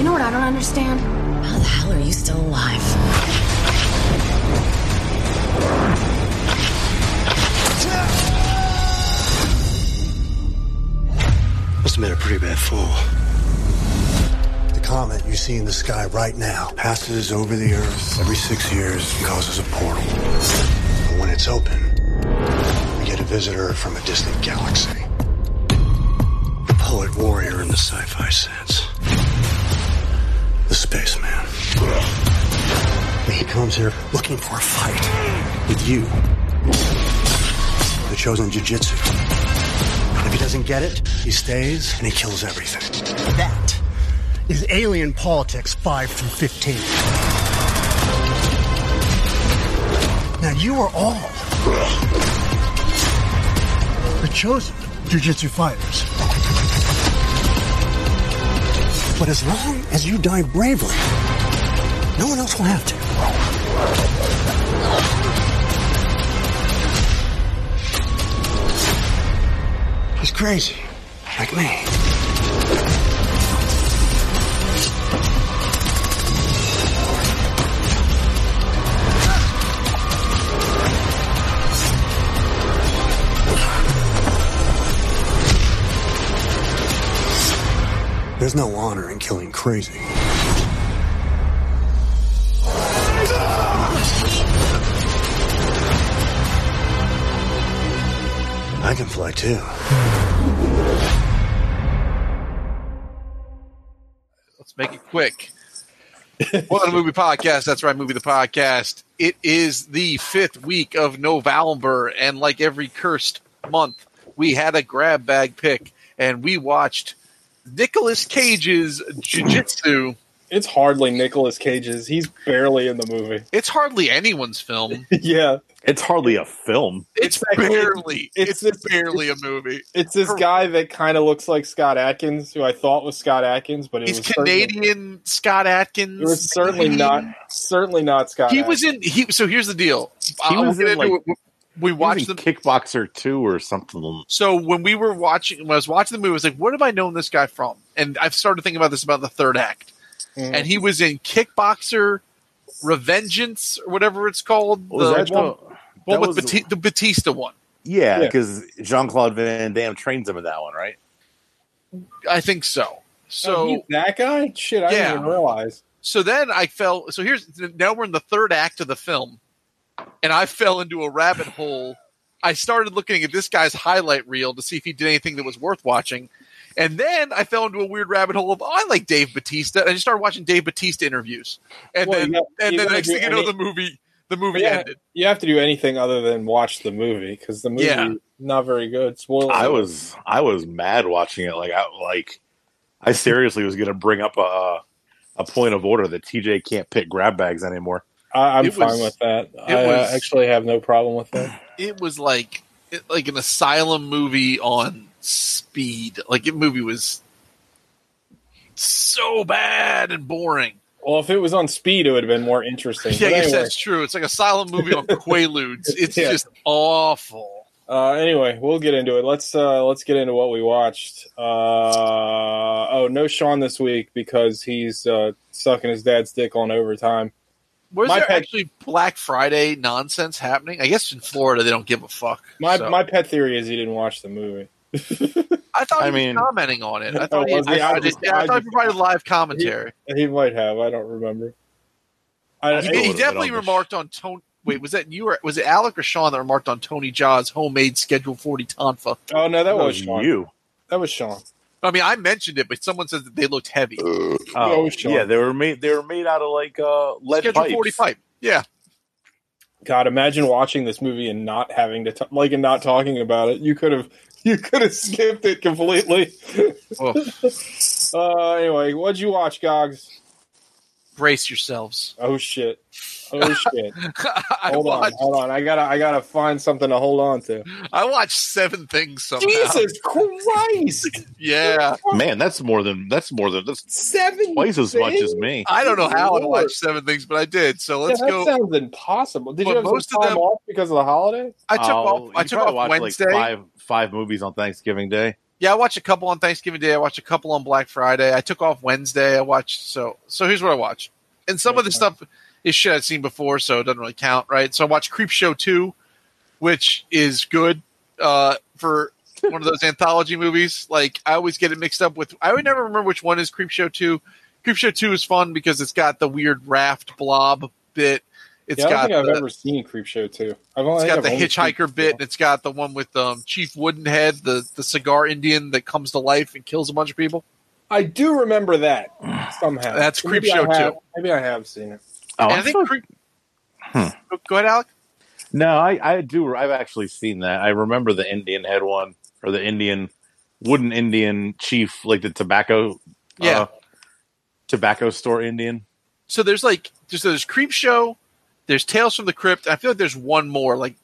You know what I don't understand? How the hell are you still alive? Must have been a pretty bad fall. The comet you see in the sky right now passes over the Earth every six years and causes a portal. But when it's open, we get a visitor from a distant galaxy. The poet warrior in the sci-fi sense. The spaceman. He comes here looking for a fight with you. The chosen jujitsu. If he doesn't get it, he stays and he kills everything. That is Alien Politics 5 through 15. Now you are all the chosen jujitsu fighters. But as long as you die bravely, no one else will have to. He's crazy, like me. There's no honor in killing crazy. I can fly too. Let's make it quick. Welcome to Movie Podcast. That's right, Movie the Podcast. It is the fifth week of November, and like every cursed month, we had a grab bag pick, and we watched Nicolas Cage's Jiu-Jitsu. It's hardly Nicholas Cage's. He's barely in the movie. It's hardly anyone's film. yeah, It's hardly a film. It's barely. it's It's, this- barely a movie. it's this guy that kind of looks like Scott Adkins, who I thought was Scott Adkins, but it He's was Canadian Scott Adkins. It was certainly not, certainly not Scott. He was in. He so here's the deal. He Uh, was we'll in, like- it. We watched the Kickboxer 2 or something. So when we were watching, when I was watching the movie, I was like, "What have I known this guy from?" And I've started thinking about this about the third act. Mhm. And he was in Kickboxer, Revengeance, or whatever it's called. Was the that one, the, one that with was- Bati- the Batista one. yeah, Yeah. because Jean Claude Van Damme trains him in that one, right? I think so. Oh, So he's that guy? Shit, I Yeah. didn't even realize. so then I fell. So here's now we're in the third act of the film, and I fell into a rabbit hole. I started looking at this guy's highlight reel to see if he did anything that was worth watching. And then I fell into a weird rabbit hole of oh, I like Dave Batista, and I just started watching Dave Batista interviews. And Well, then, you got- and then gotta next do thing you know, the movie, the movie Yeah. ended. You have to do anything other than watch the movie because the movie Yeah. not very good. Spoiler. I was I was mad watching it. Like I like I seriously was going to bring up a a point of order that TJ can't pick grab bags anymore. I, I'm it fine with that. I uh, was- actually have no problem with that. It was like it, like an asylum movie on speed. Like the movie was so bad and boring. Well, if it was on speed, it would have been more interesting. Yeah, yes, anyway, that's true. It's like a silent movie on Quaaludes. It's Yeah. just awful. uh, anyway, we'll get into it. Let's uh, let's get into what we watched. Uh, oh, no Sean this week because he's uh, sucking his dad's dick on overtime. Was My there pet- actually Black Friday nonsense happening? I guess in Florida they don't give a fuck. My so. my pet theory is he didn't watch the movie. I thought I he was commenting on it. I oh, thought he, was he? I provided, just- yeah, I I thought he provided live commentary. He might have. I don't remember. I, He, a he definitely on remarked on Tony. Wait, was that you or was it Alec or Sean that remarked on Tony Jaa's homemade Schedule Forty Tonfa? oh no, that That was was Sean. you. That was Sean. I mean, I mentioned it, but someone says that they looked heavy. Oh, was Sean. yeah, they were made. They were made out of like uh, lead Schedule pipes. Forty pipe. Yeah, God, imagine watching this movie and not having to t- like and not talking about it. You could have you could have skipped it completely. well, uh, anyway, what'd you watch, Gogs? Brace yourselves. Oh shit! Oh shit! Hold watched. on, hold on. I gotta I gotta find something to hold on to. I watched seven things somehow. Jesus Christ! Yeah, Man, that's more than that's more than that's Seven twice as much as me. I don't know how I watched seven things, but I did. So let's yeah, that go. sounds impossible. Did But you have most some of them- off because of the holiday? I took Oh, off. I took off Wednesday. Like five five movies on Thanksgiving Day. Yeah, I watched a couple on Thanksgiving Day. I watched a couple on Black Friday. I took off Wednesday. I watched so so. Here's what I watched, and some of the stuff is shit I've seen before, so it doesn't really count, right? So I watched Creep Show two, which is good uh, for one of those anthology movies. Like I always get it mixed up with. I would never remember which one is Creep Show two. Creep Show two is fun because it's got the weird raft blob bit. It's yeah, I don't got think I've the, ever seen Creepshow two. I've only, it's I got the I've only seen hitchhiker bit, Creepshow. and it's got the one with um, Chief Woodenhead, the the cigar Indian that comes to life and kills a bunch of people. I do remember that somehow. That's Maybe Creepshow I have- too. Maybe I have seen it. Oh, and I I think thought- Creep. Go- Go ahead, Alec. no, I, I do. I've actually seen that. I remember the Indian head one or the Indian wooden Indian chief, like the tobacco, Yeah. uh, tobacco store Indian. So there's like there's there's Creep Show, there's Tales from the Crypt. I feel like there's one more like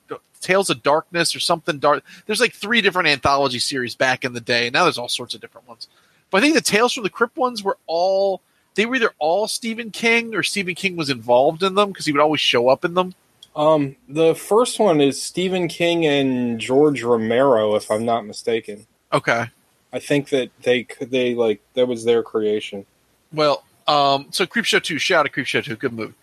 Tales of Darkness or something dark. There's like three different anthology series back in the day. And now there's all sorts of different ones. But I think the Tales from the Crypt ones were all they were either all Stephen King or Stephen King was involved in them because he would always show up in them. Um, the first one is Stephen King and George Romero, if I'm not mistaken. Okay. I think that they could they like that was their creation. Well, um, so Creepshow 2, shout out to Creepshow 2, good movie.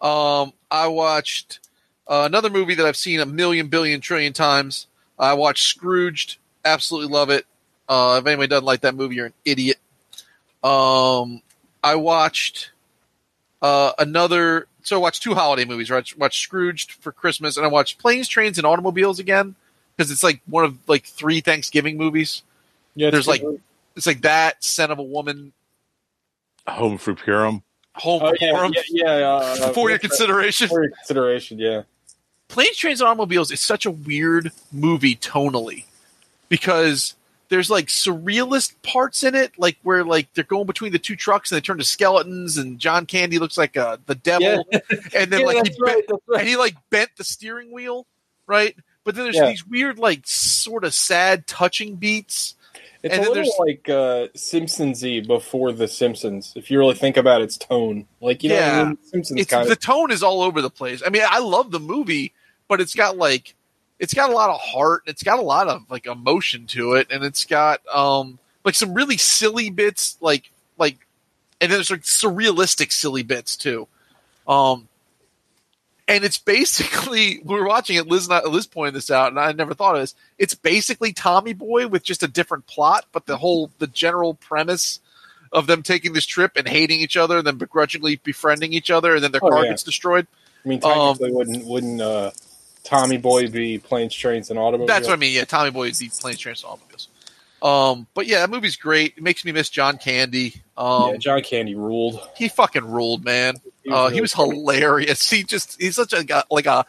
Um, I watched uh, another movie that I've seen a million, billion, trillion times. I watched Scrooged, absolutely love it. Uh, if anybody doesn't like that movie, you're an idiot. Um, I watched uh, another, so I watched two holiday movies. Right? I watched Scrooged for Christmas, and I watched Planes, Trains, and Automobiles again because it's like one of like three Thanksgiving movies. Yeah, There's it's- like it's like that, Son of a Woman, Home for Purim. Home oh, for yeah, yeah, yeah, uh, for your consideration. For your consideration, yeah. Planes, Trains, and Automobiles is such a weird movie tonally because there's like surrealist parts in it, like where like they're going between the two trucks and they turn to skeletons, and John Candy looks like uh, the devil, and then Yeah, like he right, bent, right. and he like bent the steering wheel, right? But then there's Yeah. these weird like sort of sad touching beats. It's And a little like uh, Simpsons-y before the Simpsons, if you really think about its tone. Like you know, I Yeah. mean? Simpsons It's kind the of. tone is all over the place. I mean, I love the movie, but it's got like it's got a lot of heart. It's got a lot of like emotion to it, and it's got um like some really silly bits, like like, and then there's like surrealistic silly bits too. Um, and it's basically we were watching it. Liz I, Liz pointed this out, and I never thought of this. It's basically Tommy Boy with just a different plot, but the whole the general premise of them taking this trip and hating each other, and then begrudgingly befriending each other, and then their Oh, car yeah. gets destroyed. I mean, um, technically, wouldn't wouldn't uh, Tommy Boy be planes, trains, and automobiles? That's what I mean. Yeah, Tommy Boy is the planes, trains, and automobiles. Um, but yeah, that movie's great. It makes me miss John Candy. Um, yeah, John Candy ruled. he fucking ruled, man. He Uh, was he was hilarious. He just he's such a guy- like a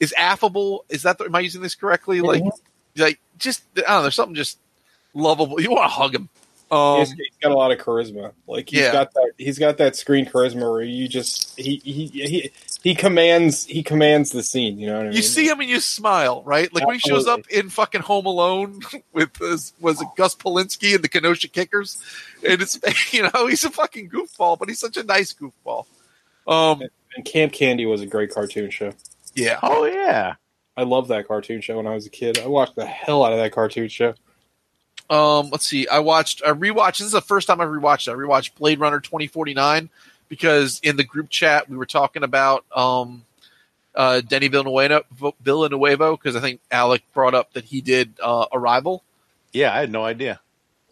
is affable. Is that the, am I using this correctly? Like like just I don't know. There's something just lovable. You want to hug him. Um, he's, he's got a lot of charisma. Like he's Yeah. got that. He's got that screen charisma where you just he he he he commands he commands the scene. You know what I mean? you see him and you smile, right? Like when he shows up in fucking Home Alone with his, was it Gus Polinski and the Kenosha Kickers, and it's you know he's a fucking goofball, but he's such a nice goofball. Um, And Camp Candy was a great cartoon show. yeah, Oh yeah. I loved that cartoon show when I was a kid. I watched the hell out of that cartoon show. Um, let's see. I watched. I rewatched. This is the first time I rewatched it. I rewatched Blade Runner twenty forty nine because in the group chat we were talking about um, uh, Denny Villanueva Villanueva because I think Alec brought up that he did uh, Arrival Yeah, I had no idea.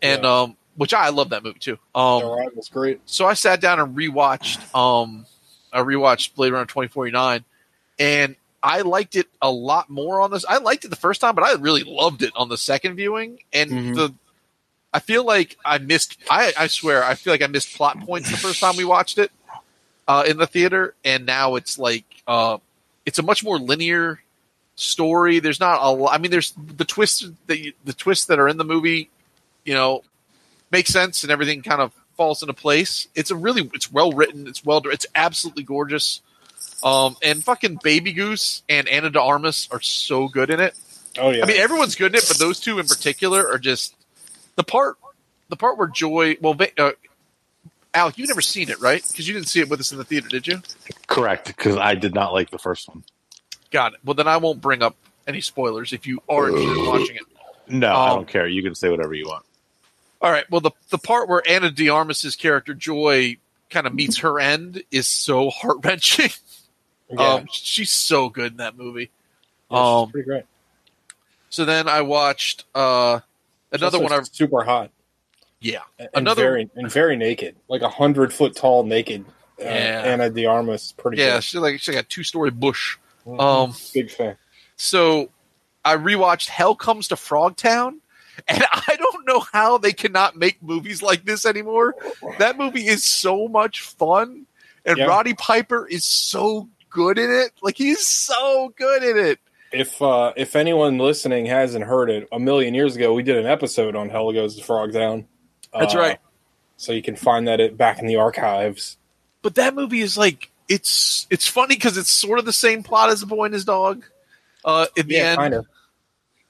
and um, which I love that movie too. Um, All right, was great. so I sat down and rewatched um I rewatched Blade Runner 2049 and I liked it a lot more on this. I liked it the first time, but I really loved it on the second viewing and Mhm. the I feel like I missed I I swear I feel like I missed plot points the first time we watched it uh in the theater and now it's like uh it's a much more linear story. There's not a lot I mean there's the twists that you, the twists that are in the movie, you know, make sense and everything kind of falls into place. It's a really it's well written. It's well it's absolutely gorgeous. Um, and fucking Baby Goose and Ana de Armas are so good in it. Oh yeah. I mean, everyone's good in it, but those two in particular are just the part. The part where Joy, well, Va- uh, Alec, you've never seen it, right? Because you didn't see it with us in the theater, did you? Correct, because I did not like the first one. Got it. Well, then I won't bring up any spoilers if you are interested in watching it. No, I Um, don't care. You can say whatever you want. All right. Well, the the part where Ana De Armas's character Joy kind of meets her end is so heart wrenching. Yeah, Um, she's so good in that movie. yeah, she's um, pretty great. So then I watched uh, another one. I super hot. yeah, and Another- very and very naked, like a hundred foot tall naked. Uh, Yeah. Anna De Armas, pretty yeah. good. She like she got two story bush. Mhm. Um, big fan. so I rewatched Hell Comes to Frogtown, and I don't know how they cannot make movies like this anymore. That movie is so much fun, and Yeah. Roddy Piper is so good in it. Like he's so good in it. If uh, if anyone listening hasn't heard it, a million years ago we did an episode on Hell Goes to Frogtown. That's Uh, right. So you can find that it back in the archives. But that movie is like it's it's funny because it's sort of the same plot as A Boy and His Dog. Uh, in the Yeah, end, kind of.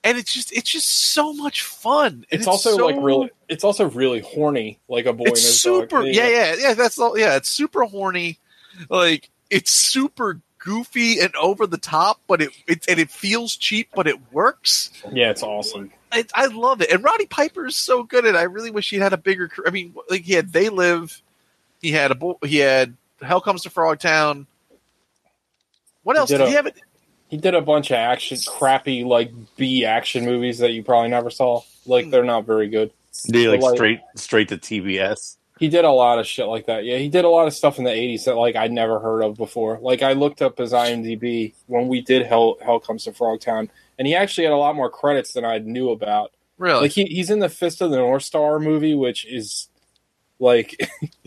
And it's just it's just so much fun. And It's, also so- like really. It's also really horny, like a boy. It's super. Dog. Yeah, yeah, yeah. That's all. Yeah, it's super horny. Like it's super goofy and over the top, but it, it and it feels cheap, but it works. yeah. It's awesome. I, I love it. And Roddy Piper is so good at. it. I really wish he'd had a bigger. career. I mean, like he had They Live. He had a. Bo- He had Hell Comes to Frogtown. What else did did, a- he have? It? He did a bunch of action, crappy like B action movies that you probably never saw. Like they're not very good. They like like- straight straight to TBS. He did a lot of shit like that. Yeah, he did a lot of stuff in the '80s that like I'd never heard of before. Like I looked up his IMDb when we did Hell Hell Comes to Frogtown, and he actually had a lot more credits than I knew about. Really? Like he, he's in the Fist of the North Star movie, which is like,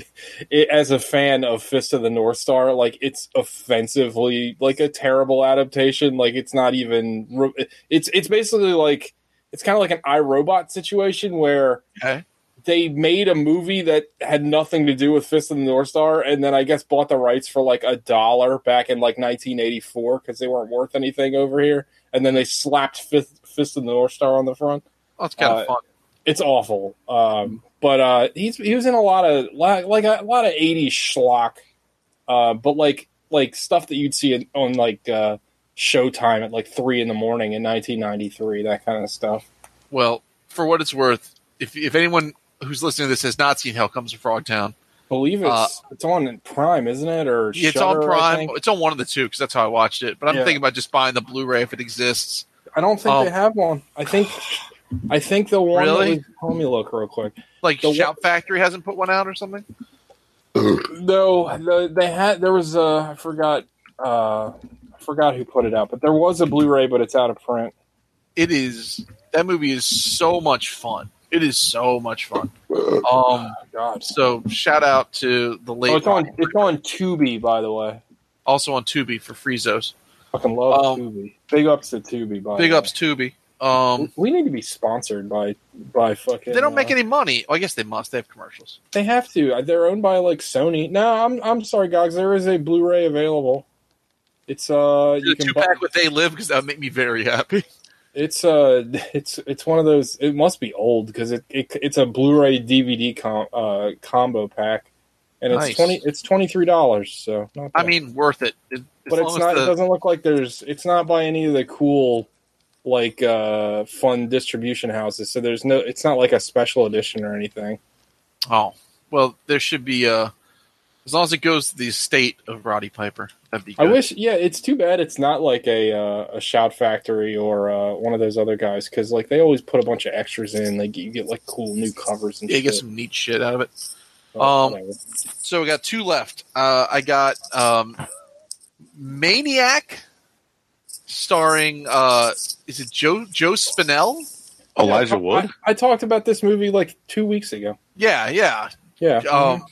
it, as a fan of Fist of the North Star, like it's offensively like a terrible adaptation. Like it's not even. It's it's basically like it's kind of like an iRobot situation where okay. they made a movie that had nothing to do with Fist of the North Star, and then I guess bought the rights for like a dollar back in like 1984 because they weren't worth anything over here, and then they slapped Fist, Fist of the North Star on the front. It's kind of uh, fun. It's awful, um, but uh, he's he was in a lot of like like a lot of 80s schlock, uh, but like like stuff that you'd see on like uh, Showtime at like three in the morning in 1993, that kind of stuff. Well, for what it's worth, if if anyone who's listening to this has not seen Hell Comes to Frogtown, believe it's Uh, it's on Prime, isn't it? Or Yeah, it's Shudder, on Prime. It's on one of the two because that's how I watched it. But I'm Yeah. thinking about just buying the Blu-ray if it exists. I don't think Um, they have one. I think I think the one. Really? That was, let me look real quick. Like The Shout Factory hasn't put one out or something. No, the, they had. There was a. I forgot. Uh, I forgot who put it out, but there was a Blu-ray, but it's out of print. It is that movie is so much fun. It is so much fun. Um, Oh, God. so shout out to the late. Oh, it's on. It's on Tubi, by the way. also on Tubi for Frezos. Fucking love Um, Tubi. Big ups to Tubi. By Big the way. ups Tubi. Um, We need to be sponsored by by fucking. they don't make uh, any money. Well, I guess they must. They have commercials. They have to. They're owned by like Sony. No, I'm I'm sorry, guys. There is a Blu-ray available. It's uh, you can two buy, pack with They Live because that would make me very happy. It's uh, it's it's one of those. It must be old because it, it it's a Blu-ray DVD com, uh, combo pack, and it's Nice. twenty. It's twenty three dollars. So, not I mean, worth it. But it's not. the- It doesn't look like there's. It's not by any of the cool, like uh, fun distribution houses. So there's no. It's not like a special edition or anything. Oh well, there should be uh as long as it goes to the estate of Roddy Piper. That'd be I wish. Yeah, it's too bad it's not like a uh, a Shout Factory or uh, one of those other guys because like they always put a bunch of extras in. Like you get like cool new covers and Yeah, you shit. get some neat shit out of it. But um, whatever. So we got two left. Uh, I got um, Maniac, starring uh, is it Joe Joe Spinell? Elijah Yeah, Wood. I, I talked about this movie like two weeks ago. Yeah, yeah. Yeah, Um,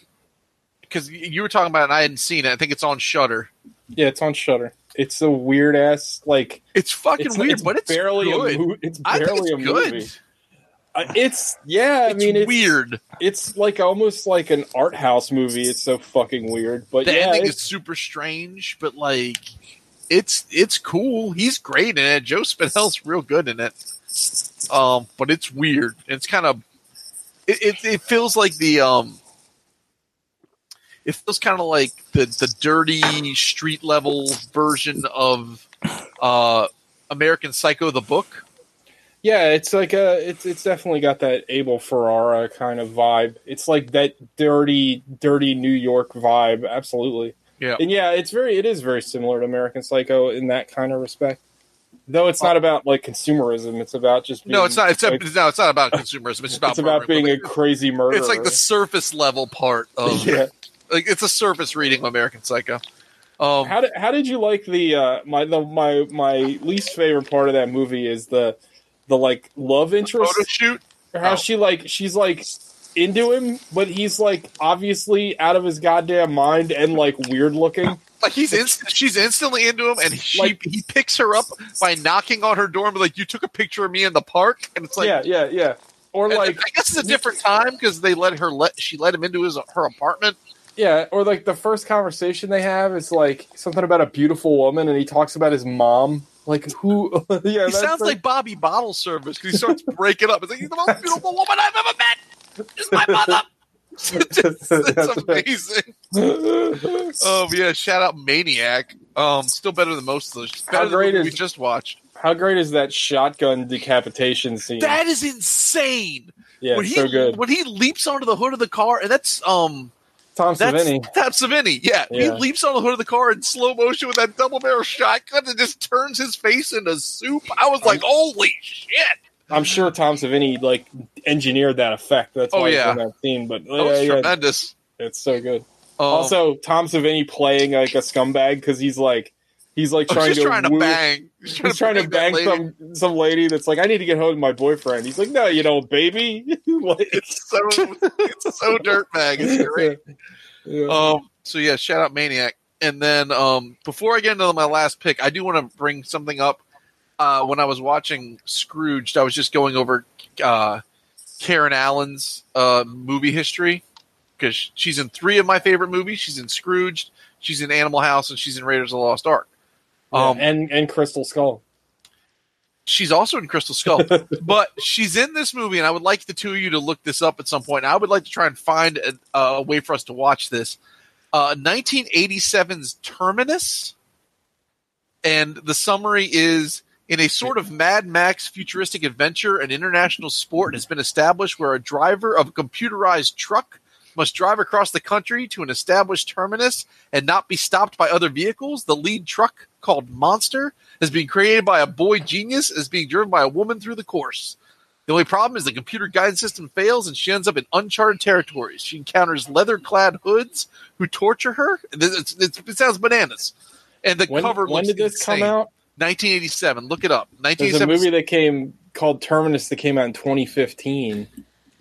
because you were talking about it, and I hadn't seen it. I think it's on Shudder. yeah, it's on Shudder. It's a weird ass like It's fucking it's, weird, it's but it's barely good. a movie. It's I think barely it's a good. movie. Uh, it's yeah. I It's mean, it's weird. It's like almost like an art house movie. It's so fucking weird. But the yeah, ending it's- is super strange, but like it's it's cool. He's great in it. Joe Spinell's real good in it. Um, but it's weird. It's kind of it, it it feels like the um it feels kind of like the the dirty street level version of uh American Psycho the book. Yeah, it's like a it's it's definitely got that Abel Ferrara kind of vibe. It's like that dirty, dirty New York vibe. Absolutely. Yeah. And yeah, it's very it is very similar to American Psycho in that kind of respect. Though it's not about like consumerism, it's about just being, No, it's not. It's like, no, it's not about consumerism. It's about it's about being a crazy murderer. It's like the surface level part of yeah. like it's a surface reading of American Psycho. Um, How did how did you like the uh my the my my least favorite part of that movie is the the like love interest photo shoot. how Oh. she like she's like into him but he's like obviously out of his goddamn mind and like weird looking Like he's inst- she's instantly into him, and she Like- he picks her up by knocking on her door and be like, "You took a picture of me in the park," and it's like, yeah yeah yeah or like I guess it's a different time because they let her let she let him into his her apartment. yeah or like the first conversation they have is like something about a beautiful woman and he talks about his mom like who yeah He sounds like Bobby Bottle Service because he starts breaking up. It's like he's the most beautiful woman I've ever met. Is my mother. it's, it's amazing. Oh yeah, shout out Maniac. Um, still better than most of those. Better How than the great is- we just watched? how great is that shotgun decapitation scene That is insane. yeah when it's he so good when he leaps onto the hood of the car, and that's um tom that's savini Tom Savini. Yeah, he leaps on the hood of the car in slow motion with that double barrel shotgun and just turns his face into soup. I was like, holy shit! I'm sure Tom Savini like engineered that effect. That's Oh, why he's yeah. that scene. But That was yeah, yeah, tremendous. it's so good. Um, also, Tom Savini playing like a scumbag because he's like he's like oh, trying to trying to bang. She's He's trying to that bang lady. some some lady that's like, I need to get home to my boyfriend. He's like, No, you don't, baby. like, It's so it's so dirtbag. It's great. Yeah. Um, so yeah, shout out Maniac. And then um, before I get into my last pick, I do want to bring something up. Uh, when I was watching Scrooged, I was just going over uh, Karen Allen's uh, movie history because she's in three of my favorite movies. She's in Scrooged, she's in Animal House, and she's in Raiders of the Lost Ark. Um, and and Crystal Skull. she's also in Crystal Skull, but she's in this movie, and I would like the two of you to look this up at some point. I would like to try and find a, a way for us to watch this. Uh, 1987's Terminus, and the summary is in a sort of Mad Max futuristic adventure, an international sport has been established where a driver of a computerized truck must drive across the country to an established terminus and not be stopped by other vehicles. The lead truck, called Monster, has been created by a boy genius, is being driven by a woman through the course. The only problem is the computer guidance system fails and she ends up in uncharted territories. She encounters leather clad hoods who torture her. It's, it's, it sounds bananas. And the When, cover when did this insane. come out? 1987. Look it up. 1987. There's a movie that came called Terminus that came out in 2015.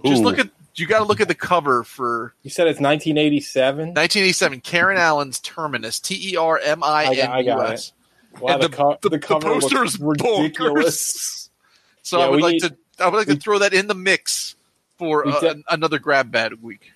Just Ooh. look at you got to look at the cover for You said it's 1987. 1987. Karen Allen's Terminus. T E R M I I got- I N U got S. Wow, And the, co- the, The cover poster is ridiculous. bonkers. So Yeah, I would like need- to I would like to throw that in the mix for We uh, de- another grab bag week.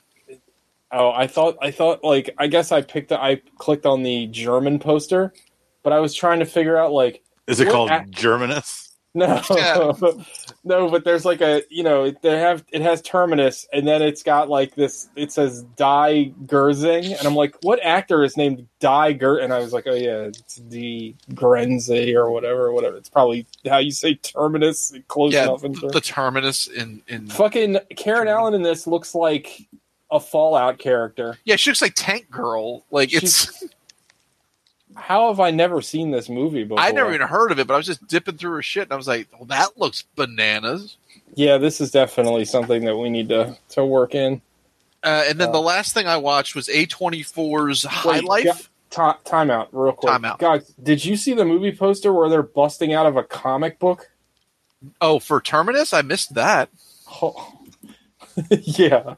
Oh, I thought I thought like I guess I picked the, I clicked on the German poster, but I was trying to figure out like Is it called ac- Germanus? no Yeah. no, but there's like a you know they have it has Terminus and then it's got like this it says Die Gerzing and I'm like what actor is named Die Ger and I was like oh yeah it's D Grenze or whatever whatever it's probably how you say Terminus close Yeah, enough in the, the Terminus in in fucking Karen Allen in this looks like a Fallout character. yeah, she looks like Tank Girl. Like it's How have I never seen this movie before? I never even heard of it, but I was just dipping through her shit and I was like, well, that looks bananas. Yeah, this is definitely something that we need to to work in. Uh, and then Uh, the last thing I watched was A24's High Life. Ti time out, real quick. Time out. Guys, did you see the movie poster where they're busting out of a comic book? Oh, for Terminus, I missed that. Oh. yeah,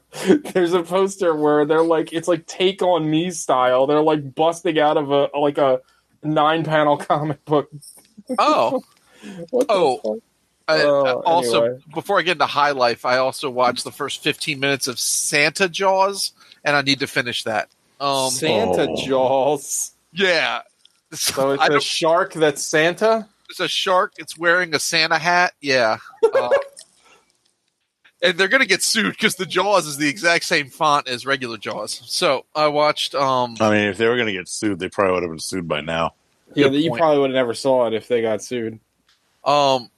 there's a poster where they're like, it's like Take on Me style. They're like busting out of a like a nine panel comic book. Oh, Oh. fuck? I, Oh, also anyway. before I get into High Life, I also watched the first 15 minutes of Santa Jaws, and I need to finish that. Um, Santa Oh. Jaws. yeah. So it's I a don't- shark that's Santa. It's a shark. It's wearing a Santa hat. Yeah. Uh, and they're gonna get sued because the Jaws is the exact same font as regular Jaws. So I watched. Um, I mean, if they were going to get sued, they probably would have been sued by now. Yeah, you point. probably would have never saw it if they got sued. um,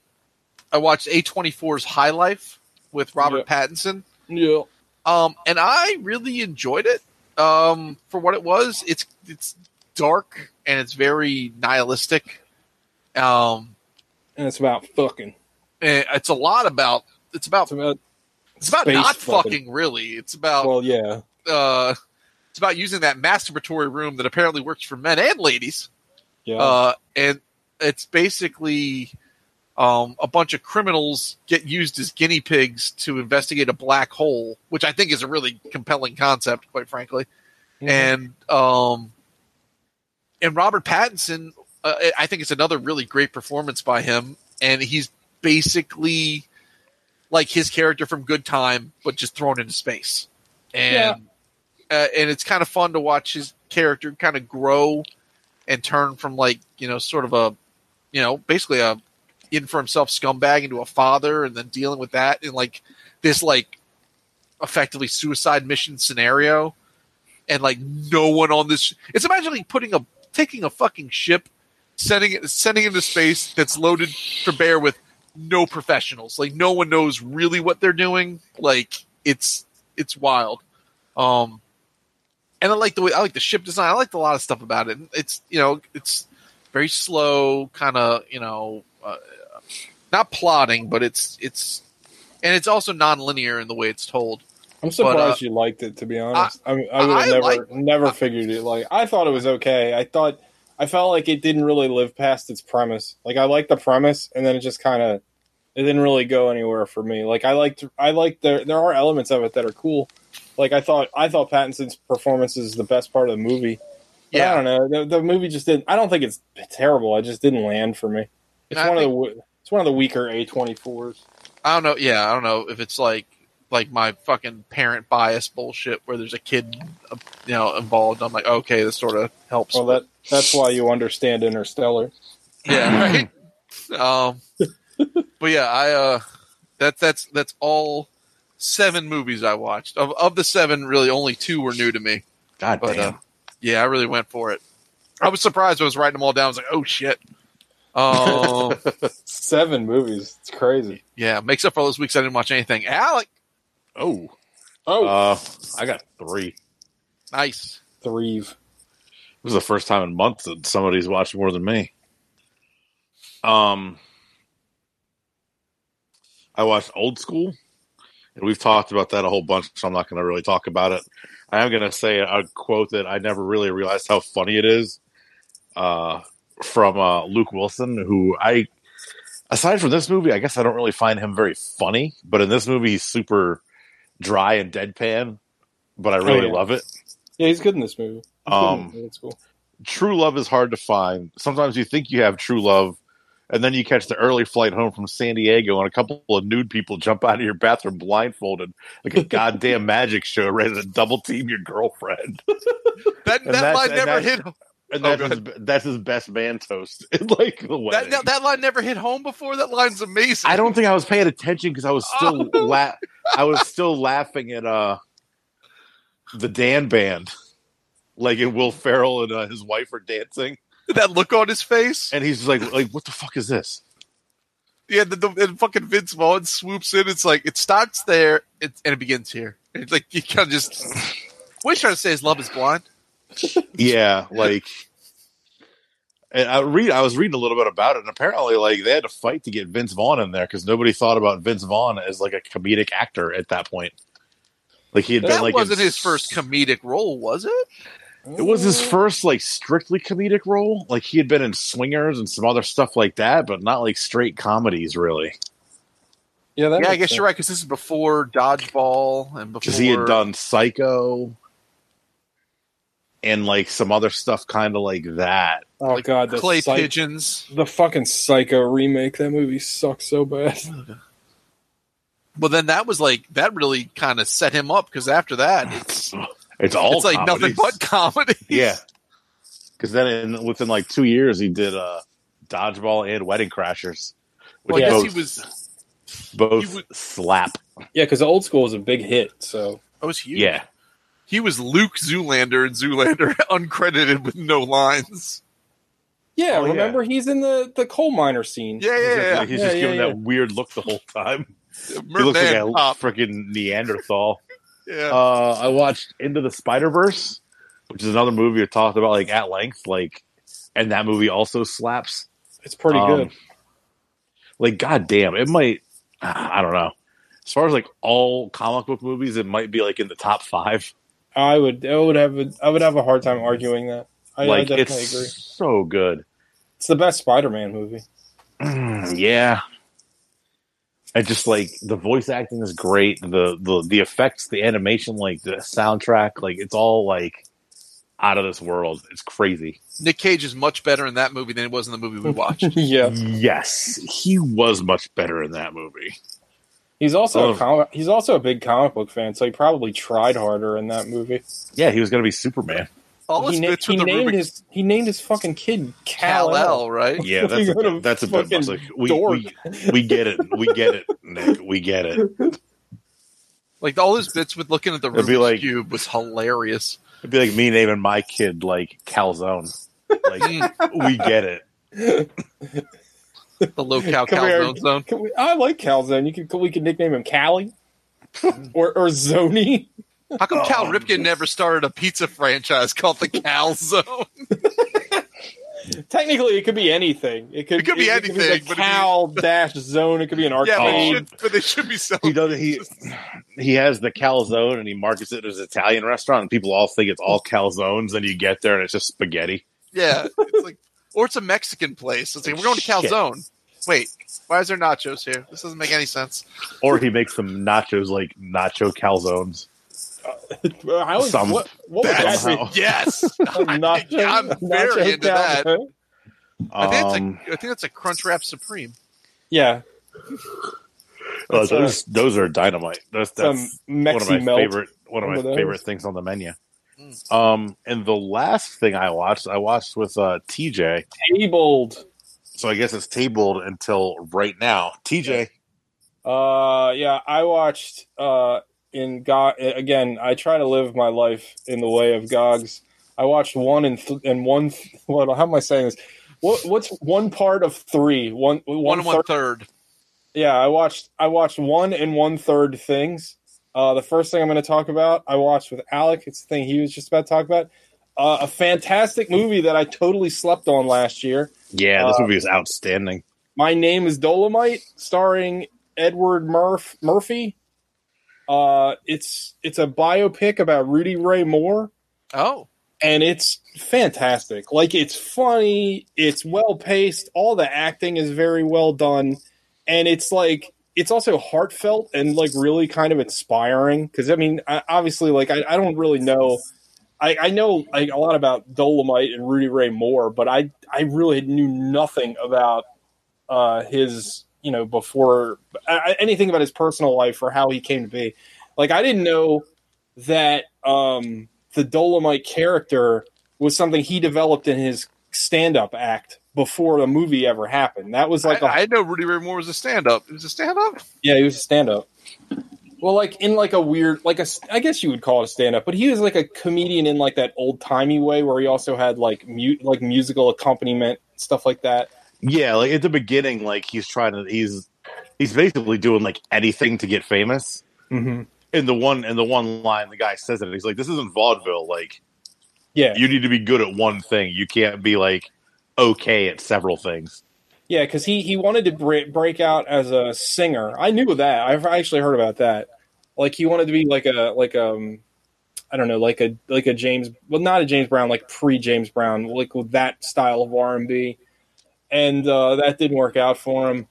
I watched A24's High Life with Robert Pattinson. Yeah. Um, and I really enjoyed it. Um, for what it was, it's it's dark and it's very nihilistic. Um, And it's about fucking. and it's a lot about it's about It's about it's about not fucking. fucking really. It's about well, yeah. uh, it's about using that masturbatory room that apparently works for men and ladies. Yeah. Uh, and it's basically um, a bunch of criminals get used as guinea pigs to investigate a black hole, which I think is a really compelling concept, quite frankly. Mhm. And um, and Robert Pattinson, uh, I think it's another really great performance by him, and he's basically like his character from Good Time, but just thrown into space. And uh, and it's kind of fun to watch his character kind of grow and turn from like you know sort of a you know basically a in for himself scumbag into a father and then dealing with that in like this like effectively suicide mission scenario and like no one on this it's imagine like putting a taking a fucking ship sending it sending it into space that's loaded for bear with no professionals like no one knows really what they're doing like it's it's wild um and I like the way I like the ship design. I liked a lot of stuff about it. It's you know it's very slow, kind of you know uh, not plotting, but it's it's and it's also non-linear in the way it's told. I'm surprised uh, you liked it. To be honest, I, mean, I would I have never, never figured it. Like, I thought it was okay. I thought, I felt like it didn't really live past its premise. Like, I liked the premise, and then it just kind of, it didn't really go anywhere for me. Like, I liked, I liked there, there are elements of it that are cool. Like, I thought, I thought Pattinson's performance is the best part of the movie. But I don't know. The, the movie just didn't. I don't think it's terrible. It just didn't land for me. It's I one of the. It's one of the weaker A twenty fours. I don't know. Yeah, I don't know if it's like like my fucking parent bias bullshit where there's a kid, uh, you know, involved. I'm like, okay, this sort of helps. Well, that that's why you understand Interstellar. yeah, right. um, but yeah, I uh, that that's that's all seven movies I watched. Of of the seven, really only two were new to me. God But damn. uh, yeah, I really went for it. I was surprised when I was writing them all down. I was like, oh shit. Um, Seven movies. It's crazy. yeah, makes up for all those weeks I didn't watch anything. Alec, oh, Oh, uh, I got three. nice. three. This is the first time in months that somebody's watched more than me. Um, I watched Old School, and we've talked about that a whole bunch, so I'm not going to really talk about it. I am going to say a quote that I never really realized how funny it is uh, from uh, Luke Wilson, who I, aside from this movie, I guess I don't really find him very funny, but in this movie, he's super dry and deadpan, but I really yeah. love it. Yeah, he's good in this movie. He's Um, this movie. That's cool. true love is hard to find. Sometimes you think you have true love, and then you catch the early flight home from San Diego, and a couple of nude people jump out of your bathroom blindfolded, like a goddamn magic show, ready to double team your girlfriend. That And that that's- line and never that's- hit. And Oh, that's go his, that's his best man toast in like the That, that that line never hit home before. That line's amazing. I don't think I was paying attention because I was still Oh. la- I was still laughing at uh the Dan band, like in Will Ferrell and uh, his wife are dancing, that look on his face. and he's like, like what the fuck is this? Yeah, the, the and fucking Vince Vaughn swoops in. It's like it starts there it, and it begins here. It's like you kind of just. What he's trying to say is love is blind. Yeah, like and I read I was reading a little bit about it and apparently like they had to fight to get Vince Vaughn in there because nobody thought about Vince Vaughn as like a comedic actor at that point. Like he had That been like in- wasn't his first comedic role, was it? It was his first like strictly comedic role. Like he had been in Swingers and some other stuff like that, but not like straight comedies really. Yeah, yeah, I guess sense. you're right because this is before Dodgeball and before Because he had done Psycho and like some other stuff kind of like that. Oh like, god, the clay Psy- pigeons. the fucking Psycho remake. That movie sucks so bad. Well, then that was like that really kind of set him up because after that, it's It's all it's like nothing but comedy. Yeah. Because then in, within like two years, he did uh, Dodgeball and Wedding Crashers. Well, I guess both, he was. both he was- slap. Yeah, because old school was a big hit. So I was huge. Yeah. He was Luke Zoolander and Zoolander uncredited with no lines. Yeah, Oh, yeah. remember he's in the the coal miner scene. Yeah, yeah, yeah. He's Yeah, just yeah, giving yeah. that weird look the whole time. yeah. He looks like a freaking Neanderthal. Yeah. Uh, I watched Into the Spider Verse, which is another movie we talked about like at length. Like, and that movie also slaps. It's pretty Um, good. Like, goddamn, it might. I don't know. As far as like all comic book movies, it might be like in the top five. I would I would have a, I would have a hard time arguing that. I, I like, definitely it's agree. so good. It's the best Spider-Man movie. Yeah. And just like the voice acting is great. The the the effects, the animation, like the soundtrack, like it's all like out of this world. It's crazy. Nick Cage is much better in that movie than he was in the movie we watched. yeah, Yes, he was much better in that movie. He's also Oh. a comic, he's also a big comic book fan, so he probably tried harder in that movie. Yeah, he was gonna be Superman. All he, his na- bits he with the named Rubik's his he named his fucking kid Kal Kal El. El, right? Yeah, that's a a, that's a bit much. Like, we, we we get it. We get it, Nick. We get it. Like all his bits with looking at the It'd Rubik's like- cube was hilarious. It'd be like me naming my kid like Calzone. Like Mm, we get it. the low cow calzone zone. Can we, I like Calzone. You can we can nickname him Cali or or Zoni. How come Cal Oh. Ripken never started a pizza franchise called the Cal Zone? Technically, it could be anything. It could, It could be anything, the but if you- Cal dash zone. It could be an Yeah, but, arcade. it should, but they should be selling. He does. He he has the calzone and he markets it as an Italian restaurant, and people all think it's all calzones. And you get there and it's just spaghetti. Yeah, it's like, or it's a Mexican place. It's like we're going to Shit. Calzone. Wait, why is there nachos here? This doesn't make any sense. Or he makes some nachos like nacho calzones. How is, Some- what, what would that somehow. Yes, Nacho- I'm very nacho into that. calzone? I think it's Um, a, I think that's a Crunch Wrap Supreme. Yeah, oh, That's, uh, those those are dynamite. That's, that's one of my melt. favorite one of One my of favorite things on the menu. Mm. Um, and the last thing I watched, I watched with uh, TJ. Tabled. So I guess it's tabled until right now. TJ, Uh, yeah, I watched. Uh, in God again, I try to live my life in the way of Gogs. I watched one and th- and one. Th- what? How am I saying this? What? What's one part of three? One. One One one third- third. Yeah, I watched. I watched one and one third things. Uh, the first thing I'm going to talk about, I watched with Alec. It's the thing he was just about to talk about. Uh, a fantastic movie that I totally slept on last year. Yeah, this Uh, movie is outstanding. My name is Dolomite, starring Edward Murph Murphy. Uh, it's it's a biopic about Rudy Ray Moore, Oh, and it's fantastic. Like it's funny, it's well paced, all the acting is very well done, and it's like it's also heartfelt and like really kind of inspiring. Because I mean, I, obviously, like I, I don't really know. I, I know like a lot about Dolomite and Rudy Ray Moore, but I I really knew nothing about uh, his you know before uh, anything about his personal life or how he came to be. Like I didn't know that um, the Dolomite character was something he developed in his stand-up act before the movie ever happened. That was like I a I know Rudy Ray Moore was a stand up. It was a stand up. yeah, he was a stand-up. Well, like in like a weird, like a, I guess you would call it a stand-up, but he was like a comedian in like that old timey way, where he also had like mute, like musical accompaniment stuff like that. Yeah, like at the beginning, like he's trying to he's he's basically doing like anything to get famous. Mm-hmm. In the one in the one line, the guy says it. He's like, "This isn't vaudeville. Like Yeah, you need to be good at one thing. You can't be like okay at several things." Yeah, because he he wanted to break, break out as a singer. I knew that. I've actually heard about that. Like he wanted to be like a like um, I don't know, like a like a James, well, not a James Brown, like pre James Brown, like with that style of R and B, and uh, that didn't work out for him.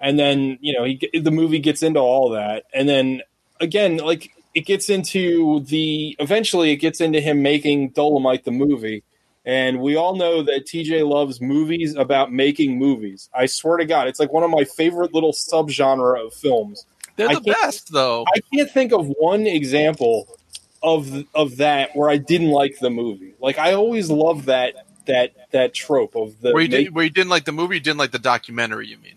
And then you know he the movie gets into all that, and then again like it gets into the eventually it gets into him making Dolomite the movie. And we all know that TJ loves movies about making movies. I swear to God, it's like one of my favorite little subgenre of films. They're the best though. I can't think of one example of of that where I didn't like the movie. Like I always love that that that trope of the where you make- did, where you didn't like the movie, you didn't like the documentary. You mean?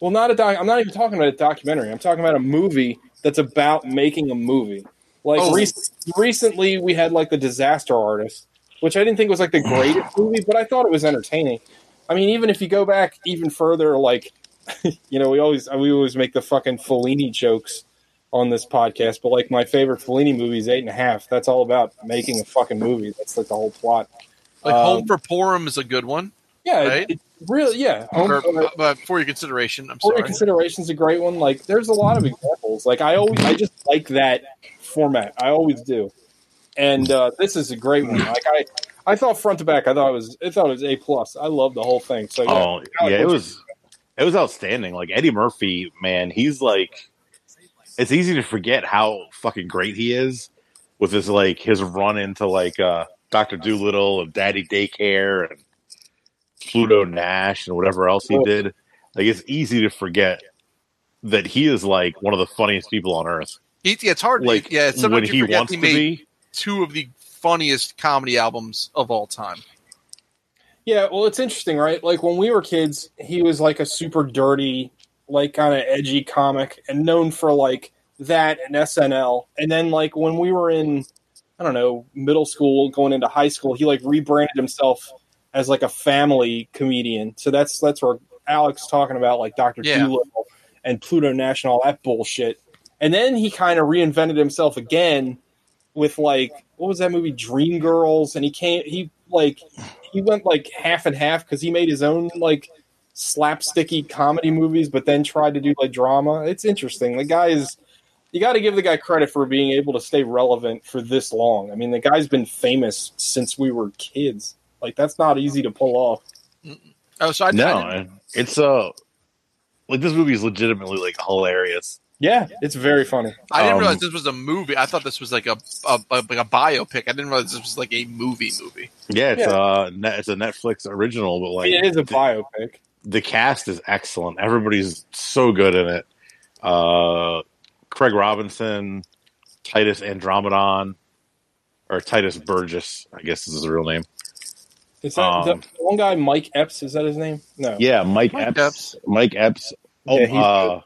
well, not a doc. I'm not even talking about a documentary. I'm talking about a movie that's about making a movie. Like Oh. rec- recently, we had like the Disaster Artist, which I didn't think was like the greatest movie, but I thought it was entertaining. I mean, even if you go back even further, like you know, we always we always make the fucking Fellini jokes on this podcast, but like my favorite Fellini movie is Eight and a Half. That's all about making a fucking movie. That's like the whole plot. Like Um, Home for Purim is a good one. Yeah, Right? it, it really, yeah. Home, Or, uh, but for your consideration, I'm For sorry. Your Consideration's a great one. Like, there's a lot of examples. Like, I always, I just like that format. I always do. And uh, this is a great one. Like, I, I thought front to back, I thought it was, I thought it was a plus. I love the whole thing. So yeah, Oh yeah, it was it was outstanding. Like Eddie Murphy, man, he's like it's easy to forget how fucking great he is with his like his run into like uh Doctor Dolittle and Daddy Daycare and Pluto Nash and whatever else he did. Like it's easy to forget that he is like one of the funniest people on earth. He, yeah, it's hard. Like yeah, when sometimes he wants he to made be. Two of the funniest comedy albums of all time. Yeah, well, it's interesting, right? Like when we were kids, he was like a super dirty, like kind of edgy comic, and known for like that and SNL. And then like when we were in, I don't know, middle school, going into high school, he like rebranded himself as like a family comedian. So that's that's where Alex talking about like Doctor Yeah. Dolittle and Pluto National, that bullshit. And then he kind of reinvented himself again with like what was that movie? Dreamgirls and he came he like he went like half and half because he made his own like slapsticky comedy movies but then tried to do like drama. It's interesting. The guy is you got to give the guy credit for being able to stay relevant for this long. I mean the guy's been famous since we were kids. Like that's not easy to pull off. Oh, so I, No, I it's uh like this movie is legitimately like hilarious. Yeah it's very funny I didn't Um, realize this was a movie. I thought this was like a, a, a like a biopic. I didn't realize this was like a movie movie. Yeah, it's Yeah. uh net, it's a Netflix original, but like it is a the- biopic the cast is excellent. Everybody's so good in it. Uh, Craig Robinson, Titus Andromedon, or Titus Burgess, I guess is his real name. is that Um, the one guy mike epps is that his name no Yeah, Mike, Mike Epps. Epps. Mike Epps. Oh, Yeah, he's uh, It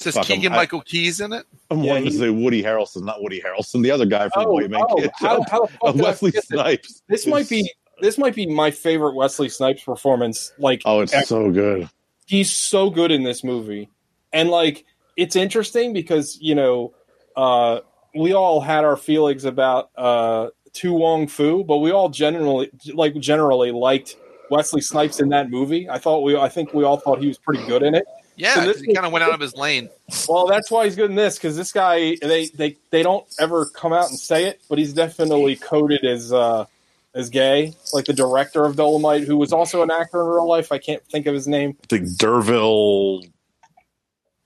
says Fuck 'em. Keegan I- Michael Key's in it. I'm Yeah, wanting to say Woody Harrelson, not Woody Harrelson, the other guy from oh, White Man oh Can't how, how Uh, did I Wesley forget this? Snipes. This might be this might be my favorite Wesley Snipes performance. Like, Oh, it's ever. so good. he's so good in this movie, and like, it's interesting because you know, uh, we all had our feelings about uh, To Wong Foo, but we all generally like generally liked Wesley Snipes in that movie. I thought we, I think we all thought he was pretty good in it. Yeah, So he kind of went out of his lane. Well, that's why he's good in this because this guy they they they don't ever come out and say it, but he's definitely coded as uh as gay. Like the director of Dolomite, who was also an actor in real life. I can't think of his name. I think D'Urville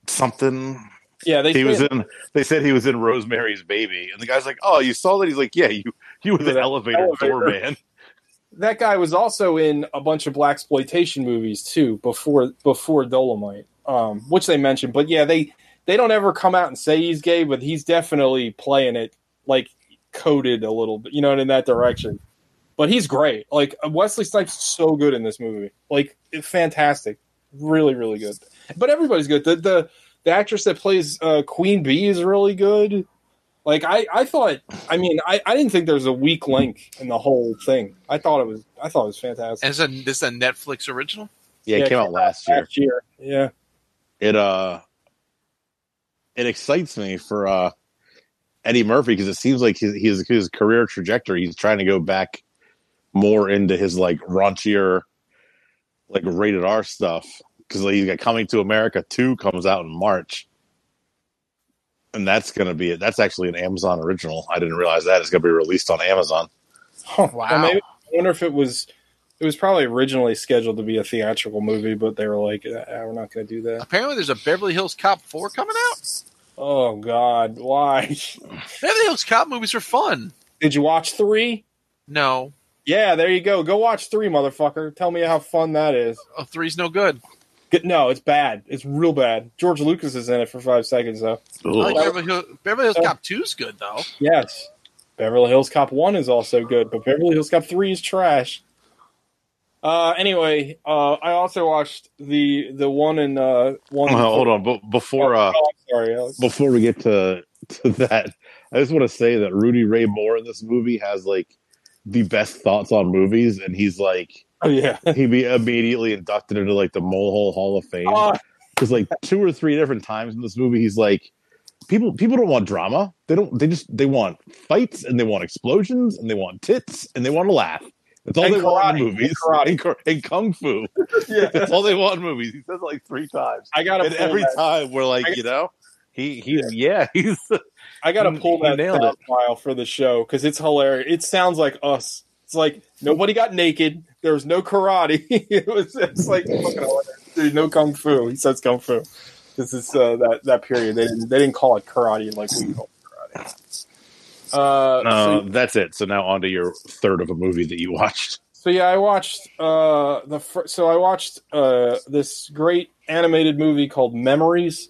something. Yeah, they He was in. They said he was in Rosemary's Baby, and the guy's like, "Oh, you saw that?" He's like, "Yeah, you you were the The elevator, elevator. doorman." that guy was also in a bunch of black exploitation movies too before before Dolomite, um, which they mentioned. But yeah, they they don't ever come out and say he's gay, but he's definitely playing it like coded a little bit, you know, in that direction. But he's great. Like Wesley Snipes, so good in this movie. Like fantastic, really, really good. But everybody's good. The the the actress that plays uh, Queen Bee is really good. Like I, I thought. I mean, I, I didn't think there was a weak link in the whole thing. I thought it was. I thought it was fantastic. And it's a, this is a Netflix original. Yeah, it Yeah, came out last year. Last year, yeah. It uh, it excites me for uh Eddie Murphy because it seems like his, his his career trajectory. He's trying to go back more into his like raunchier, like rated R stuff because he's got Coming to America two comes out in March. And that's gonna be it. That's actually an Amazon original. I didn't realize that it's gonna be released on Amazon. Huh. Wow. Well, maybe, I wonder if it was. It was probably originally scheduled to be a theatrical movie, but they were like, ah, "We're not going to do that." Apparently, there's a Beverly Hills Cop four coming out. Oh God, why? Beverly Hills Cop movies are fun. Did you watch three? No, Yeah, there you go. Go watch three, motherfucker. Tell me how fun that is. oh, three's no good. Good- No, it's bad. It's real bad. George Lucas is in it for five seconds, though. Like Beverly, Hills, Beverly Hills Oh. Cop two's good though. Yes. Beverly Hills Cop 1 is also good, but Beverly Hills Cop 3 is trash. Uh, anyway, uh, I also watched the the one in uh, one. Well, hold on, but before uh, Oh, sorry, Alex. before we get to to that, I just want to say that Rudy Ray Moore in this movie has like the best thoughts on movies, and he's like Oh yeah. he'd be immediately inducted into like the Molehole Hall of Fame. Because like two or three different times in this movie, he's like, people people don't want drama. They don't. They just they want fights and they want explosions and they want tits and they want to laugh. That's all And they want in movies. and karate. And, kung fu. yeah. That's all they want in movies. He says it like three times. I gotta every that. time we're like, I- you know, he he's yeah, he's I gotta pull he that nailed it. file for the show because it's hilarious. It sounds like us. It's like nobody got naked. There was no karate. it was it's like fucking. Dude, no kung fu. He says kung fu. This is uh, that that period. They didn't they didn't call it karate like we call it karate. Uh, so, that's it. So now on to your third of a movie that you watched. so yeah, I watched uh, the fir- so I watched uh, this great animated movie called Memories.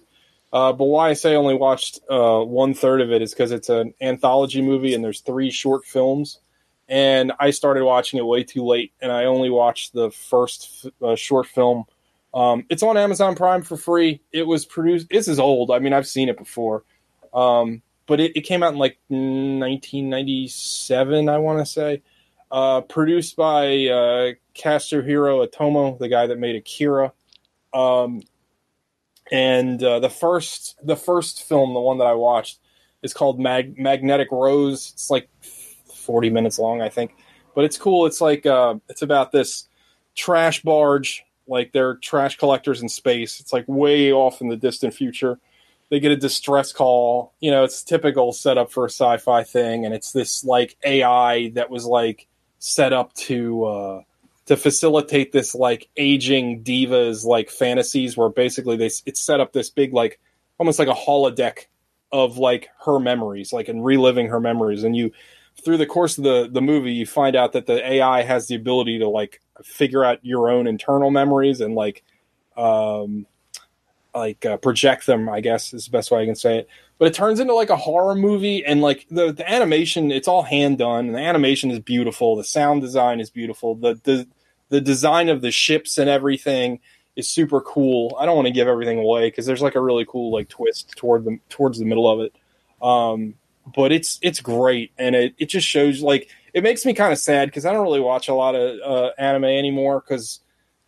Uh, but why I say I only watched uh, one third of it is because it's an anthology movie and there's three short films. And I started watching it way too late, and I only watched the first uh, short film. Um, it's on Amazon Prime for free. It was produced. This is old. I mean, I've seen it before, um, but it, it came out in like 1997. I want to say. Uh, produced by uh, Katsuhiro Otomo, the guy that made Akira. Um, and uh, the first the first film, the one that I watched, is called Mag- Magnetic Rose. It's like forty minutes long, I think, but it's cool. It's like uh, it's about this trash barge, like they're trash collectors in space. It's like way off in the distant future. They get a distress call. You know, it's typical setup for a sci-fi thing, and it's this like AI that was like set up to. Uh, to facilitate this like aging divas like fantasies where basically they it's set up this big like almost like a holodeck of like her memories like and reliving her memories and you through the course of the the movie you find out that the AI has the ability to like figure out your own internal memories and like um like uh, project them i guess is the best way i can say it. But it turns into like a horror movie and like the, the animation it's all hand done and the animation is beautiful the sound design is beautiful the the, the design of the ships and everything is super cool. I don't want to give everything away because there's like a really cool like twist toward the towards the middle of it. Um but it's it's great and it, it just shows like it makes me kind of sad because i don't really watch a lot of uh, anime anymore because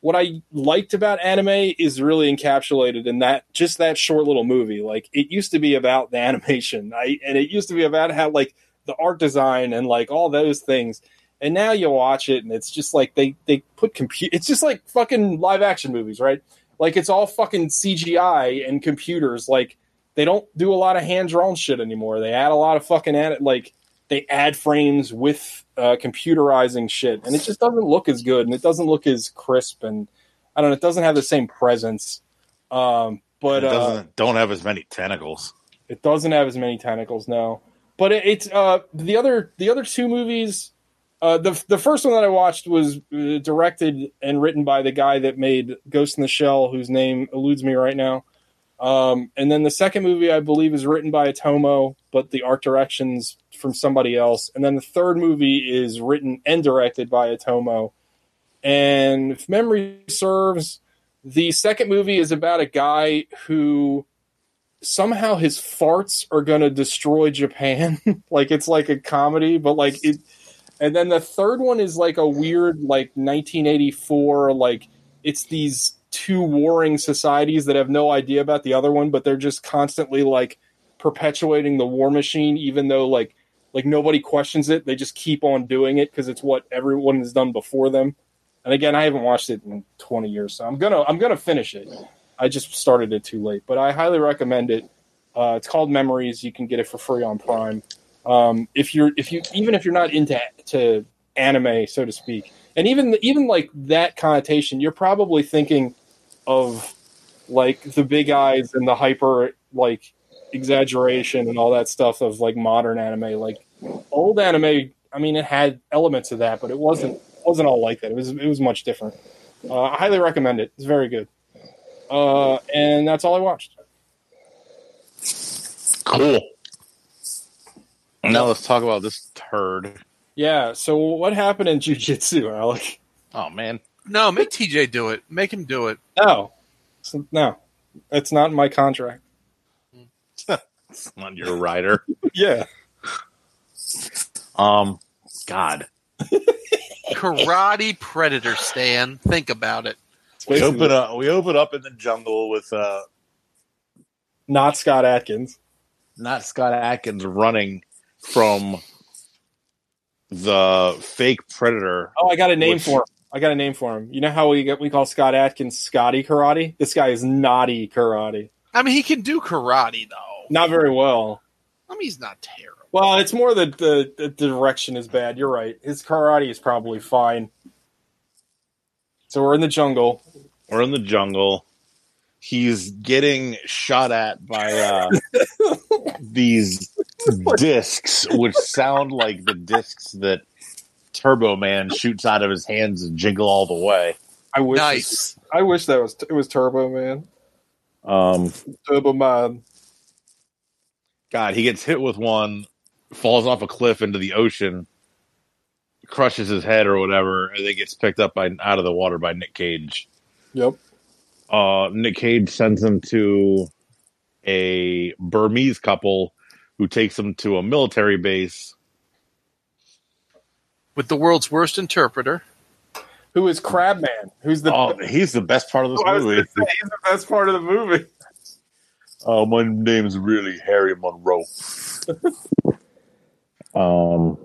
what I liked about anime is really encapsulated in that just that short little movie. Like it used to be about the animation, I, and it used to be about how like the art design and like all those things. And now you watch it, and it's just like they they put compute. It's just like fucking live action movies, right? Like it's all fucking CGI and computers. Like they don't do a lot of hand drawn shit anymore. They add a lot of fucking ad, like they add frames with uh, computerizing shit, and it just doesn't look as good, and it doesn't look as crisp, and I don't know, it doesn't have the same presence. Um, but it uh, doesn't don't have as many tentacles. it doesn't have as many tentacles, no. But it, it's uh, the other the other two movies. Uh, the the first one that I watched was uh, directed and written by the guy that made Ghost in the Shell, whose name eludes me right now. Um, and then the second movie, I believe, is written by Otomo, but the art directions from somebody else. And then the third movie is written and directed by Otomo. And if memory serves, the second movie is about a guy who somehow his farts are going to destroy Japan. like it's like a comedy, but like it. And then the third one is like a weird, like 1984, like it's these two warring societies that have no idea about the other one, but they're just constantly like perpetuating the war machine, even though like like nobody questions it. They just keep on doing it because it's what everyone has done before them. And again, I haven't watched it in 20 years, so I'm gonna I'm gonna finish it. I just started it too late, but I highly recommend it. Uh, it's called Memories. You can get it for free on Prime. Um, if you're if you even if you're not into to anime, so to speak, and even even like that connotation, you're probably thinking of like the big eyes and the hyper like exaggeration and all that stuff of like modern anime. Like old anime, I mean, it had elements of that, but it wasn't wasn't all like that. It was it was much different. Uh, I highly recommend it. It's very good. Uh, and that's all I watched. Cool. Now let's talk about this turd. Yeah. So what happened in jujitsu, Alec? Oh man, No, make TJ do it. Make him do it. No, no, it's not in my contract. it's not your rider. Yeah. Um, God, Karate Predator, Stan. Think about it. We open up. We open up in the jungle with uh, not Scott Adkins. not Scott Adkins running from the fake predator. Oh, I got a name Which- for him. I got a name for him. You know how we get, we call Scott Adkins Scotty Karate? This guy is naughty karate. I mean, he can do karate though. Not very well. I mean, he's not terrible. Well, it's more that the, the direction is bad. You're right. His karate is probably fine. So we're in the jungle. We're in the jungle. He's getting shot at by uh, these discs, which sound like the discs that Turbo Man shoots out of his hands and jingle all the way. I wish. Nice. I wish that was it was Turbo Man. Um, Turbo Man. God, he gets hit with one, falls off a cliff into the ocean, crushes his head or whatever, and then gets picked up by out of the water by Nick Cage. Yep. Uh, Nick Cage sends him to a Burmese couple who takes him to a military base. With the world's worst interpreter. Who is Crabman? Who's the? Oh, he's the best part of this I movie. say, he's the best part of the movie. Oh, my name's really Harry Monroe. um,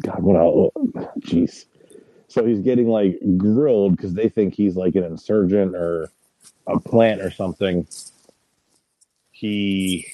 God, what else? Jeez. So he's getting like grilled because they think he's like an insurgent or a plant or something. He.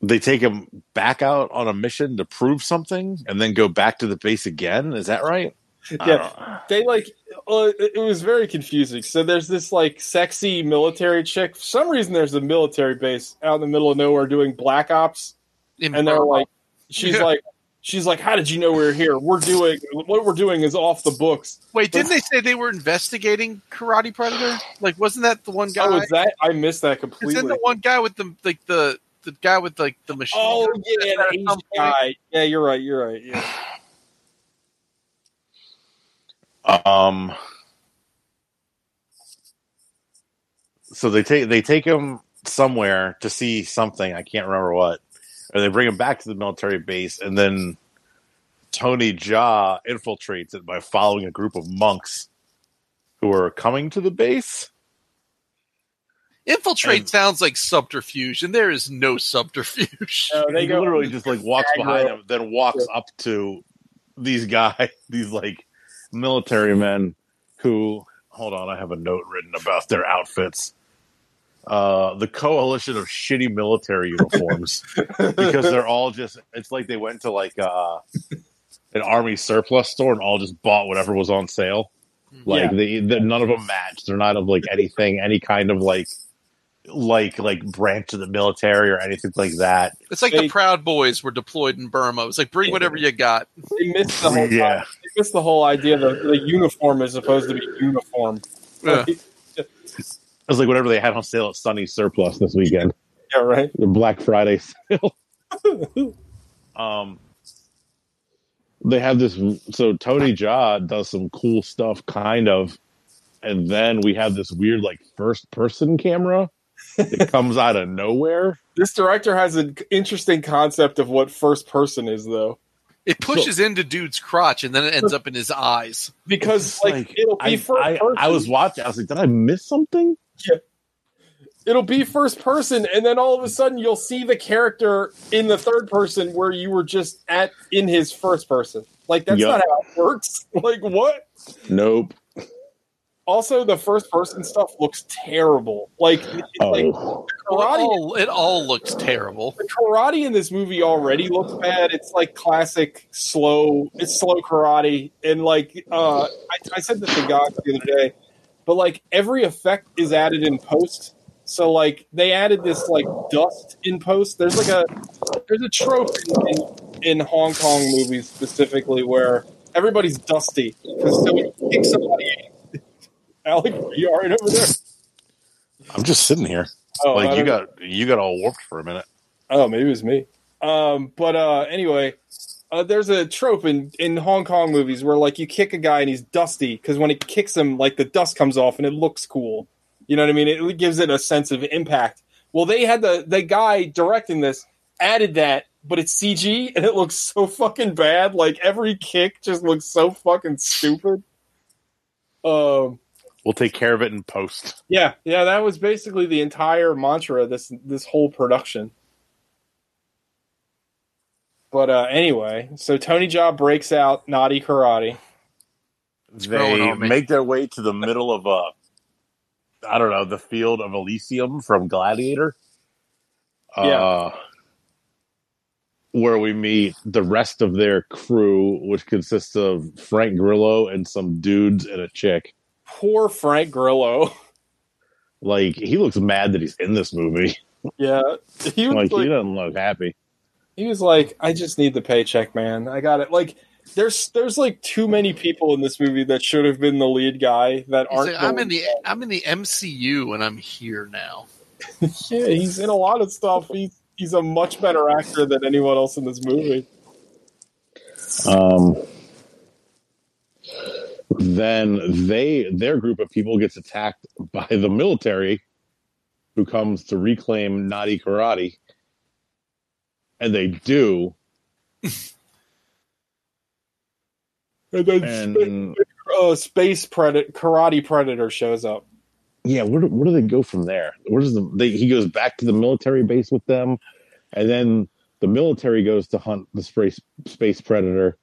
They take him back out on a mission to prove something and then go back to the base again. Is that right? Yeah. They like. Uh, it it was very confusing. So there's this like sexy military chick. For some reason, there's a military base out in the middle of nowhere doing black ops. in and they're like she's Yeah. like she's like how did you know we are here we're doing what we're doing is off the books Wait, didn't they say they were investigating Karate Predator? Like, wasn't that the one guy? oh is that i missed that Isn't completely the one guy with the like the the guy with like the machine? oh yeah Is that the Asian guy yeah you're right you're right yeah Um. So they take they take him somewhere to see something. I can't remember what. Or they bring him back to the military base, and then Tony Jaa infiltrates it by following a group of monks who are coming to the base. Infiltrate And- sounds like subterfuge, and there is no subterfuge. No, they he literally just like walks behind them, then walks up to these guys, these like military men who. Hold on, I have a note written about their outfits. Uh, the coalition of shitty military uniforms because they're all just. It's like they went to like uh, an army surplus store and all just bought whatever was on sale. Like Yeah. they, they, none of them match. They're not of like anything, any kind of like, like like branch of the military or anything like that. It's like They- the Proud Boys were deployed in Burma. It's like bring whatever you got. they missed the whole Yeah. they missed the whole idea that the uniform is supposed to be uniform Yeah. It was like whatever they had on sale at Sunny Surplus this weekend, yeah right the Black Friday sale. um, they have this. So Tony Jaa does some cool stuff, kind of, and then we have this weird like first person camera that comes out of nowhere. this director has an interesting concept of what first person is though It pushes into dude's crotch and then it ends up in his eyes. because It's like, it'll be I, first I, person I was watching. I was like, did I miss something? Yeah. it'll be first person and then all of a sudden you'll see the character in the third person where you were just at in his first person like that's Yup. not how it works like what Nope. Also the first person stuff looks terrible. Like it's like Oh, it, karate all, it all looks terrible. the karate in this movie already looks bad. It's like classic slow it's slow karate. And like uh i, I said this to God the other day but like every effect is added in post. So like they added this like dust in post. There's like a there's a trope in, in, in hong kong movies specifically where everybody's dusty because somebody kicks somebody Alec, are you all right over there? I'm just sitting here. Oh, like you know. got you got all warped for a minute. Oh, maybe it was me. Um, but uh, anyway, uh, there's a trope in, in Hong Kong movies where like you kick a guy and he's dusty because when it kicks him, like the dust comes off and it looks cool. You know what I mean? It gives it a sense of impact. Well, they had the the guy directing this added that but it's CG and it looks so fucking bad. Like every kick just looks so fucking stupid. Um, We'll take care of it in post. yeah, yeah, that was basically the entire mantra of this this whole production. But uh, anyway, so Tony Jaa breaks out naughty karate. growing They make their way to the middle of a, I don't know, the field of Elysium from Gladiator. Yeah. Uh, where we meet the rest of their crew, which consists of Frank Grillo and some dudes and a chick. Poor Frank Grillo. Like he looks mad that he's in this movie. yeah, he was Like, like, he doesn't look happy. he was like, I just need the paycheck, man. I got it. Like, there's there's like too many people in this movie that should have been the lead guy that He's aren't. like, I'm in the I'm in the MCU and I'm here now. yeah, he's in a lot of stuff. He's he's a much better actor than anyone else in this movie. Um, then they their group of people gets attacked by the military, who comes to reclaim Naughty Karate, and they do. And then And uh, space predator, karate predator shows up. yeah, where do, where do they go from there? Where does the they, he goes back to the military base with them, and then the military goes to hunt the space space predator.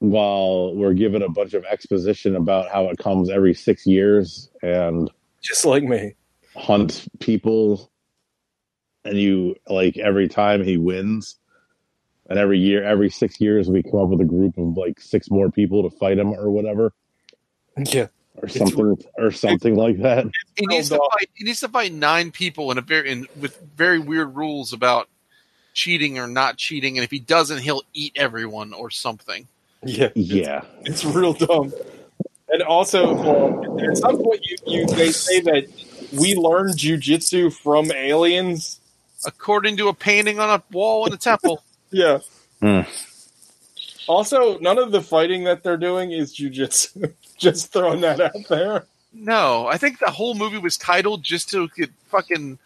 While we're given a bunch of exposition about how it comes every six years and Just like me. hunt people and you like every time he wins and every year every six years we come up with a group of like six more people to fight him or whatever Yeah. or something or something like that He needs to dog. fight. He needs to fight nine people in a very in, with very weird rules about cheating or not cheating, and if he doesn't, he'll eat everyone or something. Yeah. yeah It's real dumb. And also, well, at some point, you, you they say that we learned jujitsu from aliens. According to a painting on a wall in a temple. Yeah. Hmm. Also, none of the fighting that they're doing is jujitsu. Just throwing that out there. No, I think the whole movie was titled just to get fucking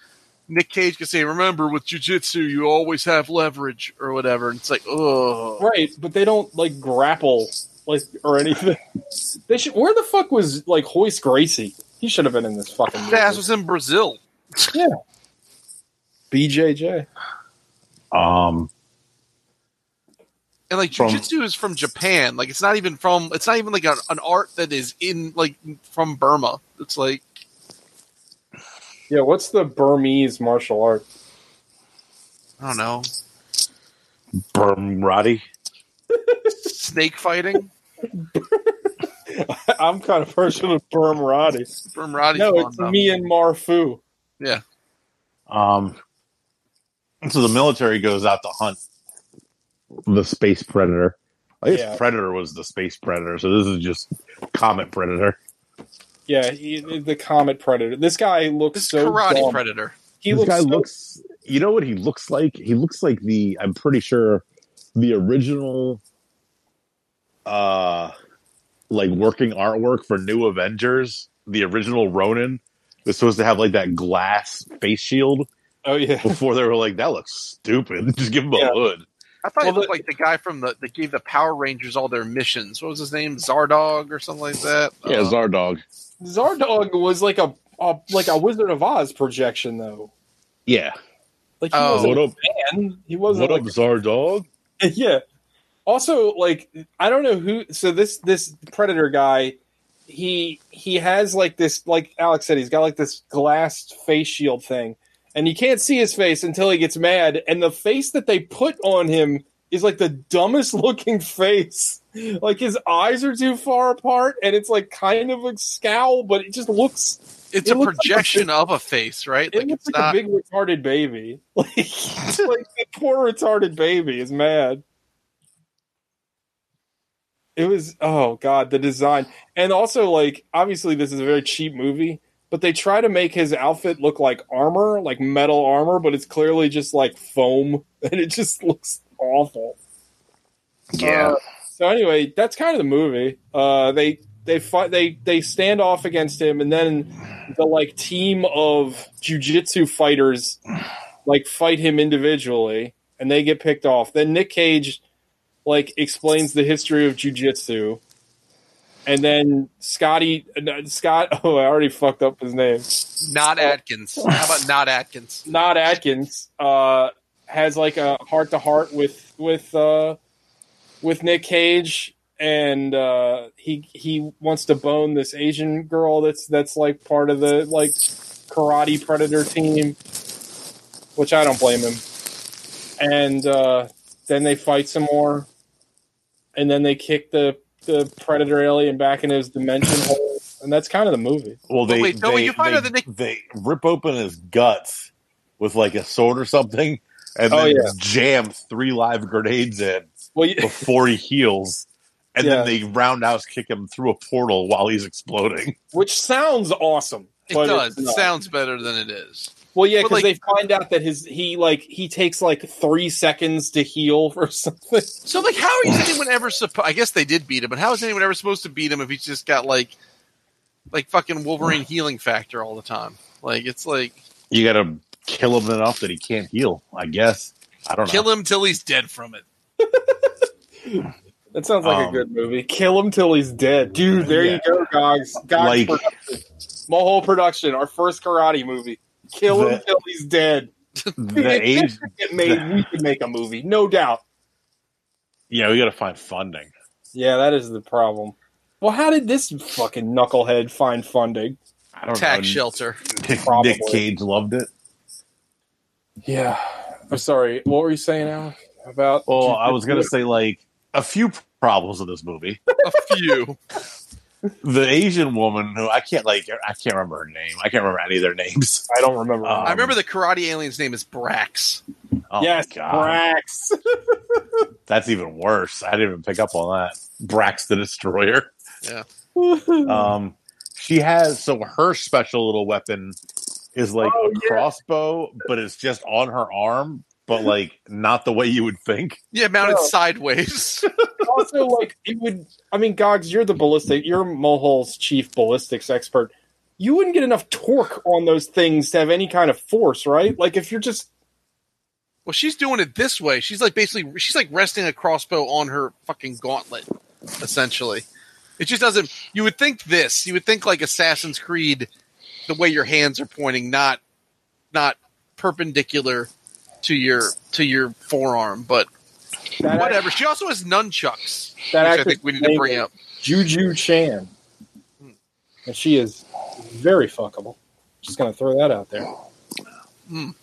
Nick Cage can say, "Remember, with jujitsu, you always have leverage" or whatever. And it's like, oh, Right, but they don't like grapple like or anything. They should. Where the fuck was like Royce Gracie? He should have been in this fucking movie. His ass was in Brazil. yeah. BJJ. um And like From- jujitsu is from Japan. Like it's not even from. It's not even like a, an art that is in like from Burma. It's like Yeah, what's the Burmese martial art? I don't know, Bermrati. snake fighting. I'm kind of person of Burmrati. Burmrati's No, it's though. Myanmar Fu. Yeah. Um so the military goes out to hunt the space predator i guess Yeah. predator was the space predator so this is just comet predator Yeah, he, the Comet Predator. This guy looks This so karate dumb. predator. He this looks guy so- looks you know what he looks like he looks like the i'm pretty sure the original uh like working artwork for new avengers the original ronin was supposed to have like that glass face shield Oh yeah, before they were like that looks stupid just give him a Yeah. hood I thought Well, he looked the- like the guy from the that gave the Power Rangers all their missions. What was his name? Zardog or something like that. yeah Uh, zardog Zardog was like a, a like a Wizard of Oz projection though. yeah Like he Oh. wasn't what up a man. He wasn't what up like zardog yeah. Also, like I don't know who. So this this predator guy, he he has like this like Alex said, he's got like this glass face shield thing, and you can't see his face until he gets mad. And the face that they put on him is like the dumbest looking face. Like his eyes are too far apart, and it's like kind of a scowl, but it just looks it's it a looks like a projection of a face, right? it Like looks it's like not. a big retarded baby. Like, like the poor retarded baby is mad. It was oh god, the design. And also like obviously this is a very cheap movie, but they try to make his outfit look like armor, like metal armor, but it's clearly just like foam and it just looks awful. Uh, so anyway, that's kind of the movie. Uh, they they fight they they stand off against him, and then the like team of jujitsu fighters like fight him individually, and they get picked off. Then Nick Cage like explains the history of jujitsu, and then Scotty uh, Scott. Oh, I already fucked up his name. Not Adkins. How about not Adkins? Not Adkins. Uh, has like a heart to heart with with uh, with Nick Cage, and uh, he he wants to bone this Asian girl that's that's like part of the like karate predator team, which I don't blame him. And uh, then they fight some more, and then they kick the the predator alien back in his dimension hole, and that's kind of the movie. Well, they wait, no, they, you find they, out that Nick- they rip open his guts with like a sword or something, and Oh, then yeah. jam three live grenades in Well, you, before he heals, and Yeah. then they roundhouse kick him through a portal while he's exploding. which sounds awesome. It but does. It sounds better than it is. Well, yeah, because like- they find out that his he like he takes like three seconds to heal or something. So, like, how is anyone ever supposed? I guess they did beat him, but how is anyone ever supposed to beat him if he's just got like, like fucking Wolverine healing factor all the time? Like, it's like You got to kill him enough that he can't heal. I guess. I don't know. kill him till he's dead from it. That sounds like a Um, good movie. Kill him till he's dead, dude. There Yeah. you go, Gogs. Gogs Like- production. Mohole production, our first karate movie. Kill him The- till he's dead. The age, get made, we could make a movie, no doubt. yeah, we got to find funding. Yeah, that is the problem. Well, how did this fucking knucklehead find funding? I don't Tax know. shelter. Nick, Probably. Nick Cage loved it. Yeah, I'm sorry. What were you saying, Alec? About? Well, I was gonna say like a few problems with this movie. A few. The Asian woman who I can't like, I can't remember her name. I can't remember any of their names. I don't remember. Um, I remember the karate alien's name is Brax. Oh yes, God. Brax. that's even worse. I didn't even pick up on that. Brax the Destroyer. Yeah. Um, she has so her special little weapon is like Oh, a yeah. crossbow, but it's just on her arm, but like not the way you would think. Yeah, mounted Oh. sideways. also, like it would. I mean, Gogs, you're the ballistic. You're Mohole's chief ballistics expert. You wouldn't get enough torque on those things to have any kind of force, right? Like if you're just well, she's doing it this way. She's like basically, she's like resting a crossbow on her fucking gauntlet, essentially. It just doesn't. You would think this. You would think like Assassin's Creed, the way your hands are pointing, not not perpendicular to your to your forearm, but that whatever. She also has nunchucks, That which I think we need to bring up. Juju Chan, and she is very fuckable. Just gonna throw that out there.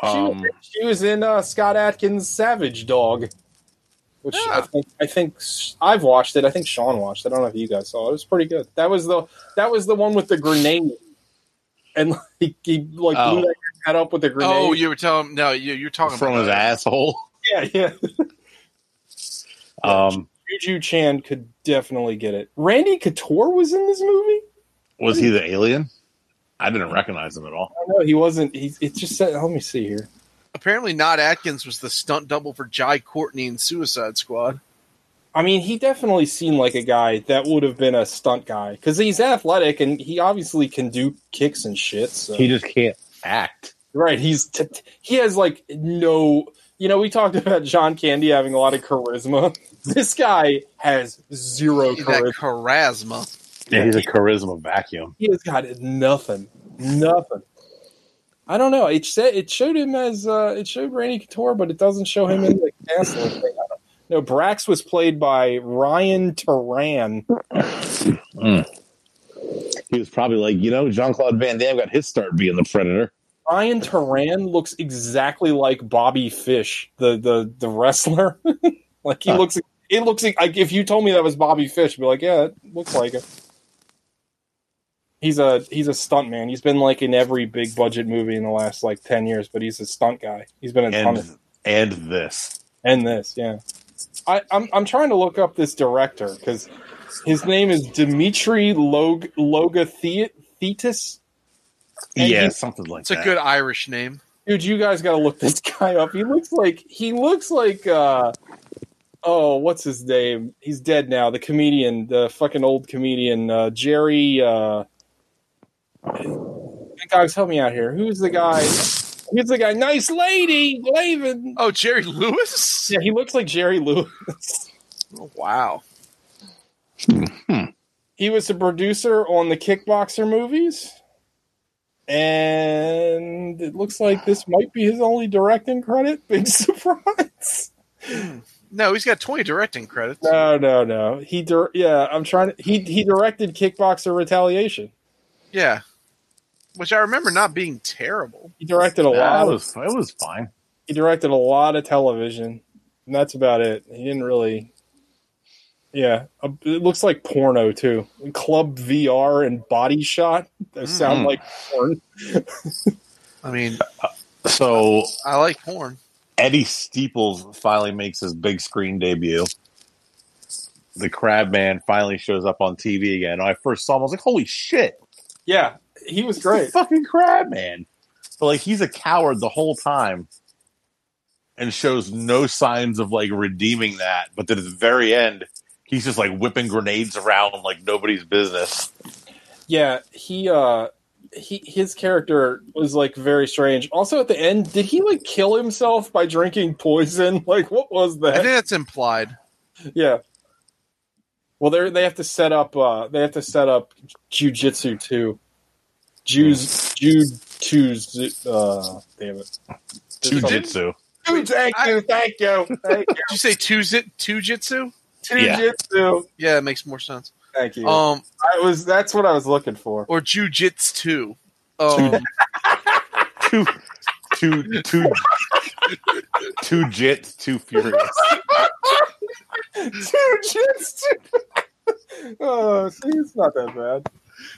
Um, She was in uh, Scott Adkins' Savage Dog, which I think I think I've watched it. I think Sean watched it. I don't know if you guys saw it. It was pretty good. That was the that was the one with the grenade, and like, he like Oh. blew that head up with the grenade. Oh, you were telling no, you, you're talking from about his asshole. yeah, yeah. Um, Juju Chan could definitely get it. Randy Couture was in this movie. was he the alien? I didn't recognize him at all. I know he wasn't. He it just said. Let me see here. Apparently, not Adkins was the stunt double for Jai Courtney in Suicide Squad. I mean, he definitely seemed like a guy that would have been a stunt guy because he's athletic and he obviously can do kicks and shit. So. He just can't act. Right. He's t- t- he has like no. You know, we talked about John Candy having a lot of charisma. This guy has zero charisma. charisma. Yeah, he's a charisma vacuum. He has got nothing. Nothing. I don't know. It said it showed him as uh, it showed Randy Couture, but it doesn't show him in the castle thing. No, Brax was played by Ryan Tarran. He was probably like, you know, Jean Claude Van Damme got his start being the Predator. Ryan Tarran looks exactly like Bobby Fish, the the the wrestler. like he Huh. looks. It looks like if you told me that was Bobby Fish, I'd be like, yeah, it looks like it. He's a he's a stunt man. He's been like in every big budget movie in the last like ten years, but he's a stunt guy. He's been in a ton of And and this. and this, yeah. I, I'm I'm trying to look up this director because his name is Dimitri Log Logothetis. Yeah, he- something like that. It's a good Irish name. Dude, you guys got to look this guy up. He looks like he looks like uh oh, what's his name? He's dead now. The comedian, the fucking old comedian, uh Jerry uh guys help me out here. Who's the guy? He's the guy, nice lady, waving. Oh, Jerry Lewis. Yeah, he looks like Jerry Lewis. Oh, wow. Hmm. Hmm. he was a producer on the Kickboxer movies. And it looks like this might be his only directing credit. Big surprise. No, he's got 20 directing credits. No, no, no. He dir- yeah, I'm trying to he he directed Kickboxer Retaliation. Yeah. Which I remember not being terrible. He directed a Yeah, lot it of was it was fine. he directed a lot of television. And that's about it. He didn't really Yeah, uh, it looks like porno too. Club VR and Body Shot. Those sound Mhm. like porn. I mean, So I like porn. Eddie Steeples finally makes his big screen debut. The Crabman finally shows up on TV again. When I first saw him, I was like, "Holy shit, Yeah, he was it's the great. fucking Crabman. But like, he's a coward the whole time, and shows no signs of like redeeming that. But then at the very end, he's just like whipping grenades around like nobody's business. Yeah, he uh he his character was like very strange. Also at the end, did he like kill himself by drinking poison? Like what was that? I think that's implied. Yeah. Well, they they have to set up uh they have to set up jujitsu too. Jews Jude choose uh damn it. Jujitsu. Thank you, thank you, thank you. Did you say two two jitsu? Yeah. Jujitsu. Yeah, it makes more sense. Thank you. Um, I was that's what I was looking for. or jujitsu. Um, Two, two, two, two jits, two furious. Jujitsu. oh, see, it's not that bad.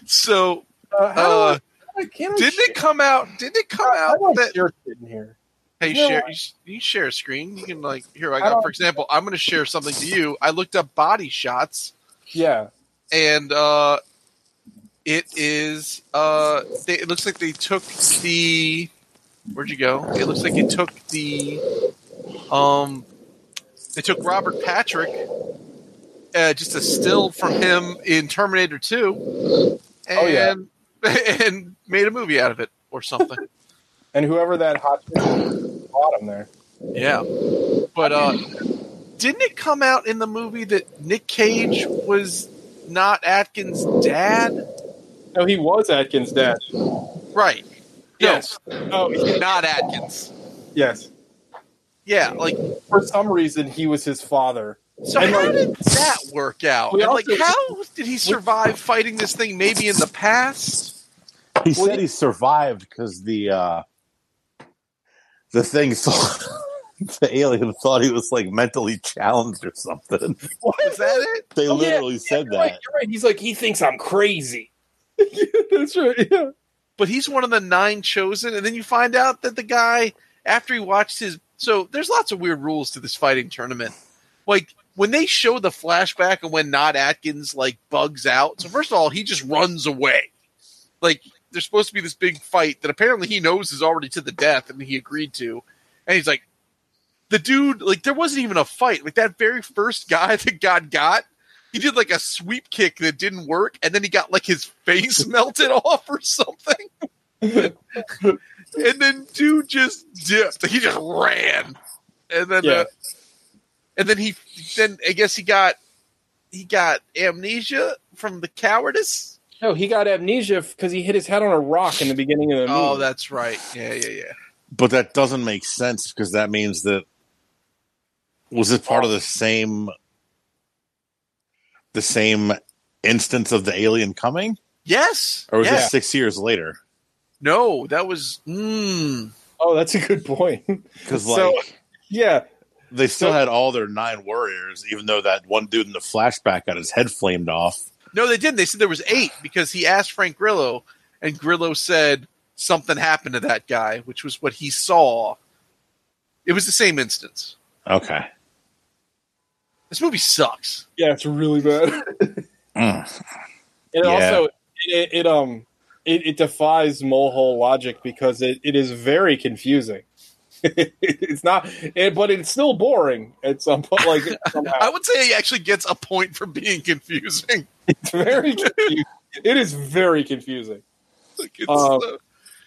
so Uh, how Uh, I, can't didn't share- it come out? Didn't it come How out do I that share shit in here? Hey No, share you, you share a screen? You can like here I I got don't- for example. I'm going to share something to you. I looked up body shots Yeah. and uh, it is uh, they, it looks like they took the where'd you go? It looks like it took the um, they took Robert Patrick, uh, just a still from him in Terminator Two, and Oh, yeah. and made a movie out of it or something. And whoever that hot chick is, bottom there. yeah, but uh, didn't it come out in the movie that Nick Cage was not Adkins' dad? No, he was Adkins' dad. Right. Yes. No, he- not Adkins. yes. Yeah, like For some reason, he was his father. so. And, How like- did that work out? We And like, how did he survive fighting this thing? Maybe in the past. He Well, said he- he survived because the uh, the thing thought the alien thought he was like mentally challenged or something. Is that it? They Oh, literally yeah, said you're right, that. you're right. He's like, he thinks I'm crazy. That's right. Yeah. but he's one of the nine chosen and then you find out that the guy after he watched his so there's lots of weird rules to this fighting tournament like when they show the flashback and when not adkins like bugs out so first of all he just runs away like there's supposed to be this big fight that apparently he knows is already to the death and he agreed to and he's like the dude like there wasn't even a fight like that very first guy that god got he did like a sweep kick that didn't work and then he got like his face melted off or something and then dude just dipped. He just ran, and then Yeah. uh, and then he then I guess he got he got amnesia from the cowardice. No, he got amnesia because he hit his head on a rock in the beginning of the movie. Oh, that's right. Yeah, yeah, yeah. But that doesn't make sense because that means that was it part of the same the same instance of the alien coming, Yes. or was yeah. it six years later? No, that was. Mm, Oh, that's a good point. Because So- like yeah. they still so- had all their nine warriors, even though that one dude in the flashback got his head flamed off. No, they didn't. They said there was eight because he asked Frank Grillo, and Grillo said something happened to that guy, which was what he saw. It was the same instance. Okay. This movie sucks. Yeah, it's really bad. Mm. And Yeah. also, it, it um, it, it defies mulehole logic because it, it is very confusing. It's not, it, but it's still boring at some point. Like somehow, I would say he actually gets a point for being confusing. it's very confusing. It is very confusing. Like, it's, Um, uh,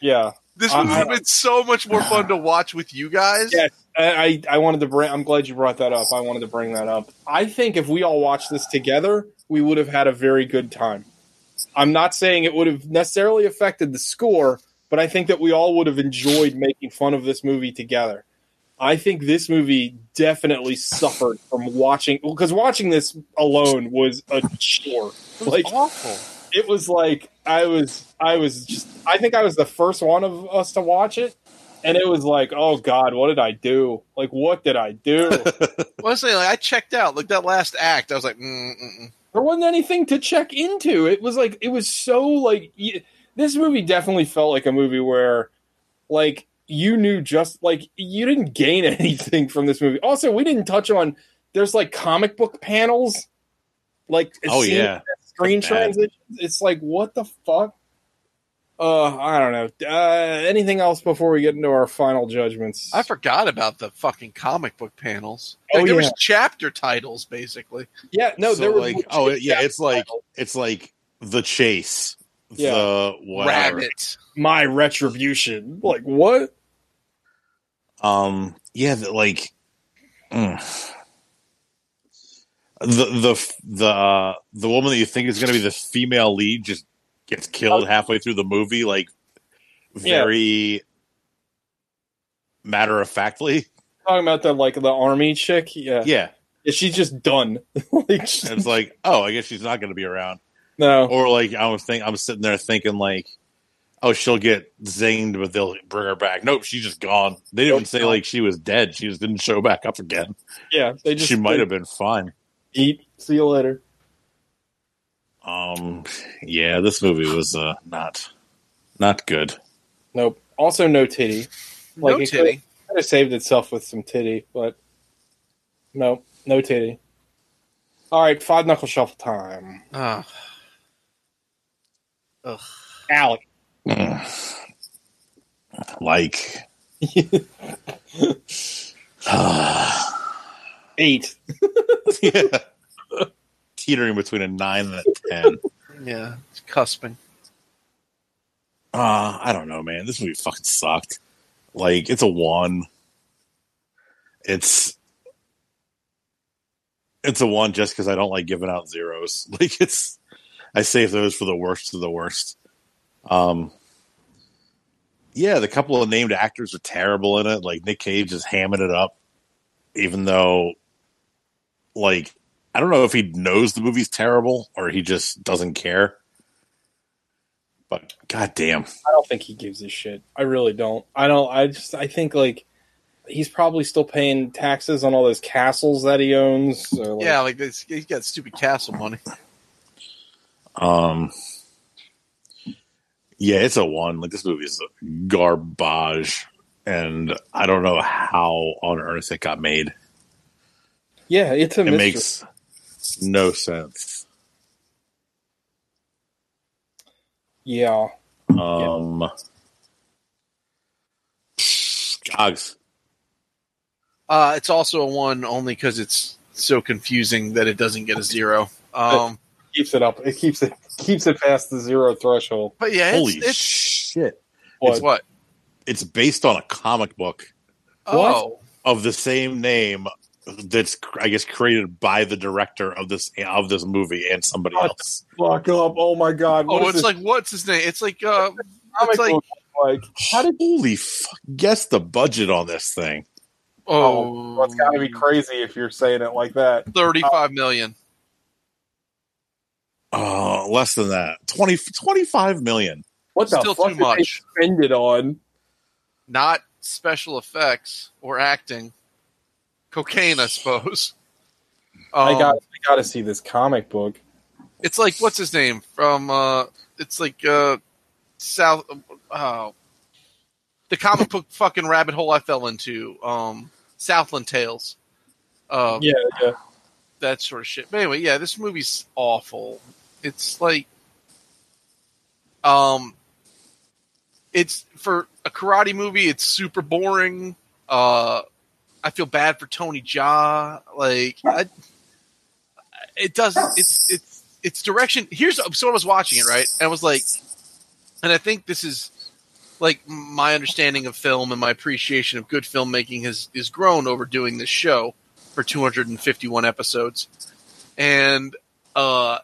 Yeah, This would have been so much more fun to watch with you guys. Yes, I, I I wanted to bring. I'm glad you brought that up. I wanted to bring that up. I think if we all watched this together, we would have had a very good time. I'm not saying it would have necessarily affected the score, but I think that we all would have enjoyed making fun of this movie together. I think this movie definitely suffered from watching because watching this alone was a chore. It was Like awful. it was like I was I was just I think I was the first one of us to watch it and it was like oh god what did I do like what did I do Honestly, like I checked out. Like that last act, I was like, mm, mm, mm. there wasn't anything to check into it was like it was so like y- this movie definitely felt like a movie where like you knew just like you didn't gain anything from this movie also we didn't touch on there's like comic book panels like Oh, yeah. screen transitions it's like what the fuck uh i don't know uh anything else before we get into our final judgments I forgot about the fucking comic book panels. Oh, Like, there yeah. was chapter titles basically. yeah no So, there were like, oh, yeah, it's like it's like the chase, Yeah. the whatever. Rabbit. my retribution like what Um, yeah, the, like mm. the the the uh, the woman that you think is going to be the female lead just gets killed halfway through the movie, like very matter of factly. talking about the like the army chick yeah, Yeah, she's just done like and it's like, oh, I guess she's not going to be around. No Or like I was think I'm sitting there thinking like, oh, she'll get zinged, but they'll bring her back. Nope, she's just gone. They didn't say like she was dead. She just didn't show back up again. yeah they just she might have been fine. eat see you later Um, yeah, this movie was uh, not not good. nope also no titty Like, no titty. Could have saved itself with some titty, but no, no titty. All right, five knuckle shuffle time. Ah. Ugh. Alec, like, eight. yeah, teetering between a nine and a ten. Yeah, it's cusping. Uh, I don't know, man. This movie fucking sucked. Like, it's a one. It's it's a one just because I don't like giving out zeros. Like, it's I save those for the worst of the worst. Um, yeah, the couple of named actors are terrible in it. Like Nick Cage is hamming it up, even though, like, I don't know if he knows the movie's terrible or he just doesn't care. But goddamn. I don't think he gives a shit. I really don't. I don't. I just. I think like he's probably still paying taxes on all those castles that he owns. Or, like, Yeah, like he's got stupid castle money. Um, yeah, it's a one. Like this movie is garbage, and I don't know how on earth it got made. yeah. It's a It mystery. makes no sense. yeah. Um, Gogs. Uh, it's also a one only because it's so confusing that it doesn't get a zero. Um, Keeps it up. It keeps it keeps it past the zero threshold. but yeah, Holy it's shit! What? it's what? It's based on a comic book Oh, of the same name that's I guess created by the director of this of this movie and somebody What? else. Fuck up! Oh my god! oh, it's this like what's his name? It's like uh, comic it's like book like? How did? Holy fuck! Guess the budget on this thing. Oh, oh, well, it's got to be crazy if you're saying it like that. thirty-five million. Oh, less than that. 20, 25 million. What the Still fuck too did they much. spend it on? Not special effects or acting. Cocaine, I suppose. I Um, got. I got to see this comic book. It's like what's his name from? uh It's like uh South. Oh, the comic book fucking rabbit hole I fell into. Um, Southland Tales. Um, Yeah, yeah. that sort of shit. But anyway, yeah, this movie's awful. It's like, um, it's for a karate movie. It's super boring. Uh, I feel bad for Tony Jaa. Like, I, it doesn't. It's it's it's direction. Here's so I was watching it right, and I was like, and I think this is like my understanding of film and my appreciation of good filmmaking has is grown over doing this show for 251 episodes, and uh,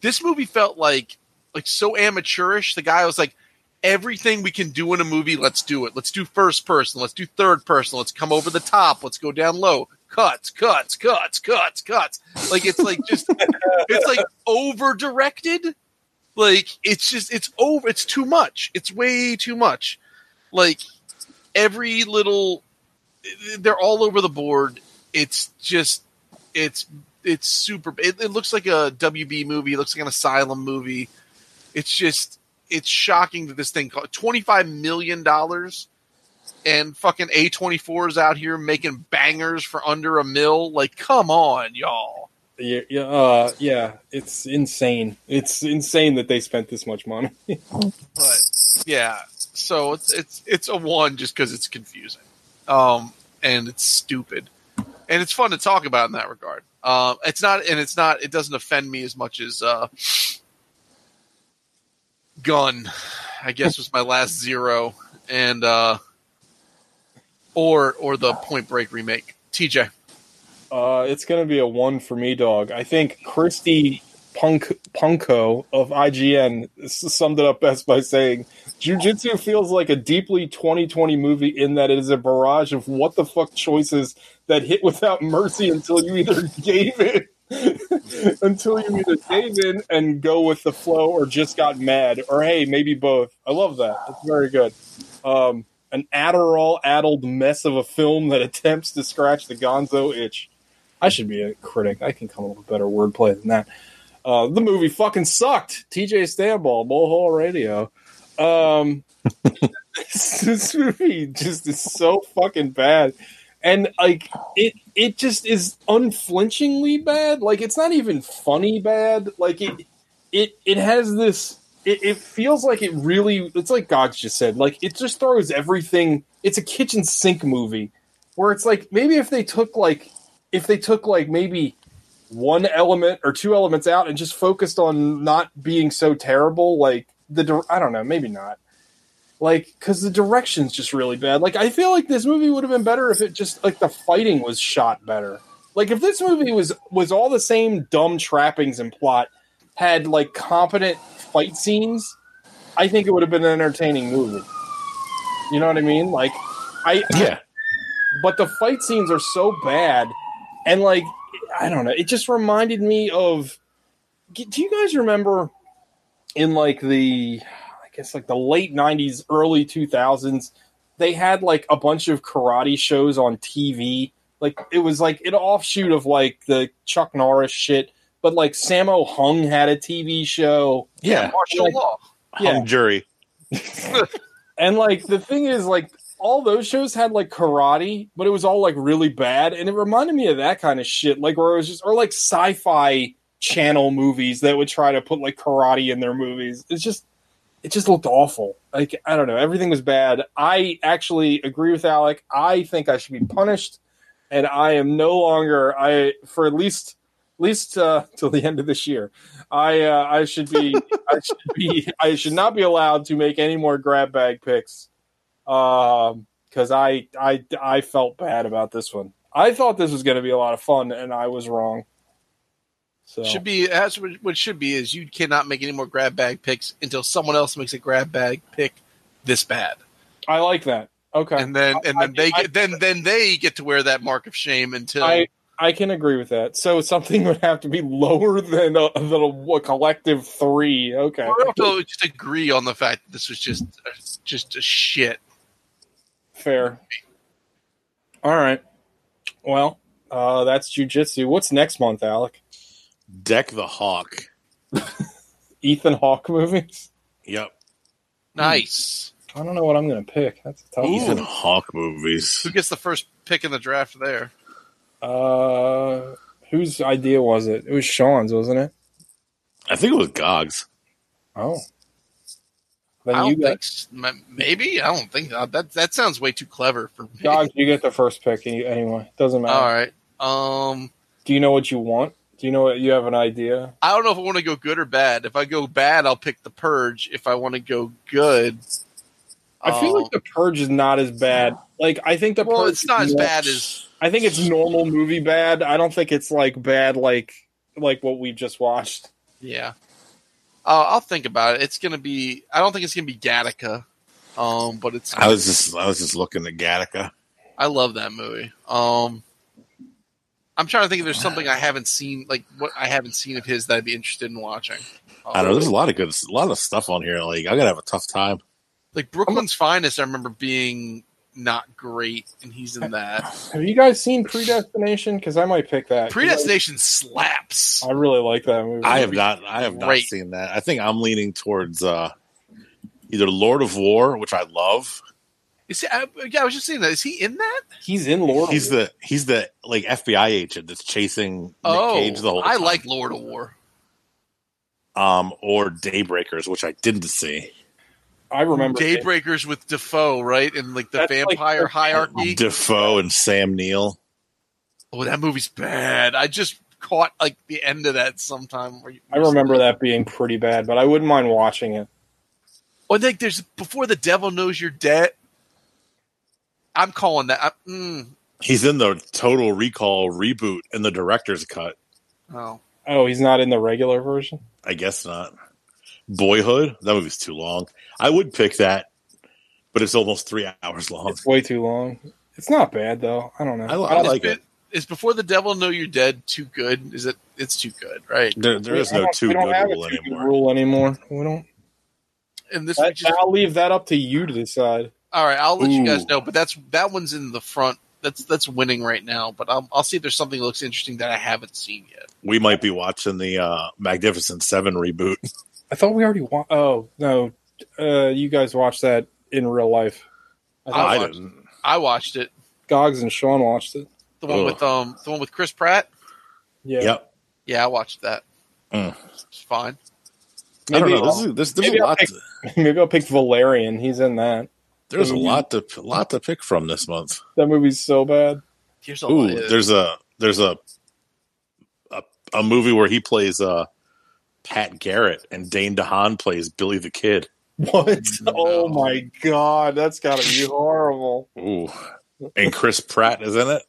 this movie felt like like so amateurish. The guy was like, everything we can do in a movie, let's do it. Let's do first person. Let's do third person. Let's come over the top. Let's go down low. Cuts, cuts, cuts, cuts, cuts. Like it's like just it's like over directed. Like it's just it's over. It's too much. It's way too much. Like every little, they're all over the board. It's just it's it's super. It, it looks like a WB movie. It looks like an Asylum movie. It's just it's shocking that this thing cost twenty five million dollars, and fucking A twenty four is out here making bangers for under a mill. Like, come on, y'all. Yeah, yeah, uh, yeah, it's insane. It's insane that they spent this much money. But yeah, so it's it's it's a one just because it's confusing, um, and it's stupid, and it's fun to talk about in that regard. Uh, it's not, and it's not. It doesn't offend me as much as uh, Gun. I guess was my last zero, and uh, or or the Point Break remake. TJ, Uh, it's going to be a one for me, dog. I think Christy Punk Puchko of IGN summed it up best by saying, "Jiu-Jitsu feels like a deeply 2020 movie in that it is a barrage of what the fuck choices that hit without mercy until you either gave in." until you either gave in and go with the flow or just got mad or hey maybe both i love that it's very good um, an adderall addled mess of a film that attempts to scratch the gonzo itch I should be a critic. I can come up with better wordplay than that. Uh, the movie fucking sucked. TJ Stanball, Bullhole Radio. Um, this, this movie just is so fucking bad, and like it, it just is unflinchingly bad. Like it's not even funny bad. Like it, it, it has this. It, it feels like it really. It's like Gogs just said. Like it just throws everything. It's a kitchen sink movie where it's like maybe if they took like if they took like maybe one element or two elements out and just focused on not being so terrible like the dir- i don't know maybe not. Like because the direction's just really bad. Like i feel like this movie would have been better if it just like the fighting was shot better. Like if this movie was was all the same dumb trappings and plot had like competent fight scenes i think it would have been an entertaining movie. You know what i mean? Like i Yeah. but the fight scenes are so bad and like i don't know it just reminded me of do you guys remember in like the i guess like the late 90s early 2000s they had like a bunch of karate shows on tv like it was like an offshoot of like the chuck norris shit but like sammo hung had a tv show Yeah. martial like- law. yeah. Hung jury. And like the thing is, like all those shows had like karate, but it was all like really bad, and it reminded me of that kind of shit. Like where it was just or like sci-fi channel movies that would try to put like karate in their movies. It's just it just looked awful. Like I don't know, everything was bad. I actually agree with Alec. I think I should be punished, and I am no longer I for at least at least uh, till the end of this year. I uh, I should be I should be I should not be allowed to make any more grab bag picks um because I I I felt bad about this one. I thought this was going to be a lot of fun, and I was wrong. So Should be that's what what should be is you cannot make any more grab bag picks until someone else makes a grab bag pick this bad, I like that. Okay, and then and then I- they I- get then then they get to wear that mark of shame until I I can agree with that. So something would have to be lower than a, than a, a collective three. Okay, or also just agree on the fact that this was just just a shit. Fair. All right. Well, uh, that's Jiu Jitsu. What's next month, Alec? Deck the Hawk. Ethan Hawke movies. Yep. Nice. I don't know what I'm going to pick. That's a tough one. Ethan one. Hawk movies. Who gets the first pick in the draft there? Uh, whose idea was it? It was Sean's, wasn't it? I think it was Gogs. Oh. I Then you don't got, think maybe I don't think uh, that that sounds way too clever for me. Dogs, you get the first pick any- anyway. Doesn't matter. All right. Um, Do you know what you want? Do you know what you have an idea? I don't know if I want to go good or bad. If I go bad, I'll pick the purge. If I want to go good, I feel Uh, like the Purge is not as bad. Like I think the well, Purge it's not as bad as I think it's normal movie bad. I don't think it's like bad like like what we just watched. yeah. Uh, I'll think about it. It's gonna be. I don't think it's gonna be Gattaca, um, but it's. I was just I was just looking at Gattaca. I love that movie. Um, I'm trying to think if there's something I haven't seen, like what I haven't seen of his that I'd be interested in watching. I don't know. There's a lot of good, a lot of stuff on here. Like I gotta have a tough time. like Brooklyn's Finest. I remember being not great, and he's in that. Have you guys seen Predestination? Because I might pick that. Predestination slaps. I, I really like that movie. I have not. I have not seen that. I think I'm leaning towards uh either Lord of War, which I love. Is he, I, yeah, I was just saying that. Is he in that? He's in Lord. He's of War. the he's the like FBI agent that's chasing Nick oh, Cage the whole I time. like Lord of War. um or Daybreakers, which I didn't see. I remember. it. Daybreakers with Defoe, right? And like the That's like- vampire hierarchy. Defoe and Sam Neill. oh, that movie's bad. I just caught like the end of that sometime. Where you, I remember that being pretty bad, but I wouldn't mind watching it. Oh, I think there's before the devil knows you're dead. I'm calling that. I, mm, He's in the Total Recall reboot in the director's cut. oh, Oh, he's not in the regular version. I guess not. Boyhood, that movie's too long. I would pick that, but it's almost three hours long. It's way too long. It's not bad though. I don't know. I, I I like is, it. Is before the devil know you're dead too good? Is it? It's too good, right? There, there is no don't- too good have a rule too good anymore. rule anymore. We don't. And this That, just, I'll leave that up to you to decide. all right. I'll let you guys know, but that's that one's in the front. That's that's winning right now. But I'll I'll see if there's something that looks interesting that I haven't seen yet. We might be watching the uh, Magnificent Seven reboot. I thought we already wa Oh no, uh, you guys watched that in real life. I thought I watched- didn't. I watched it. Gogs and Sean watched it. The one Ugh. with um the one with Chris Pratt. Yeah. Yep. Yeah, I watched that. Mm. It's fine. I don't Maybe know. This I'll- is, this, there's maybe a I'll lot. pick- To, Maybe I'll pick Valerian. He's in that. there's a lot to lot to pick from this month. That movie's so bad. Here's a Ooh, there's a there's a, a a movie where he plays uh Pat Garrett and Dane DeHaan plays Billy the Kid. What? No. Oh my god, that's got to be horrible. Ooh, and Chris Pratt is in it.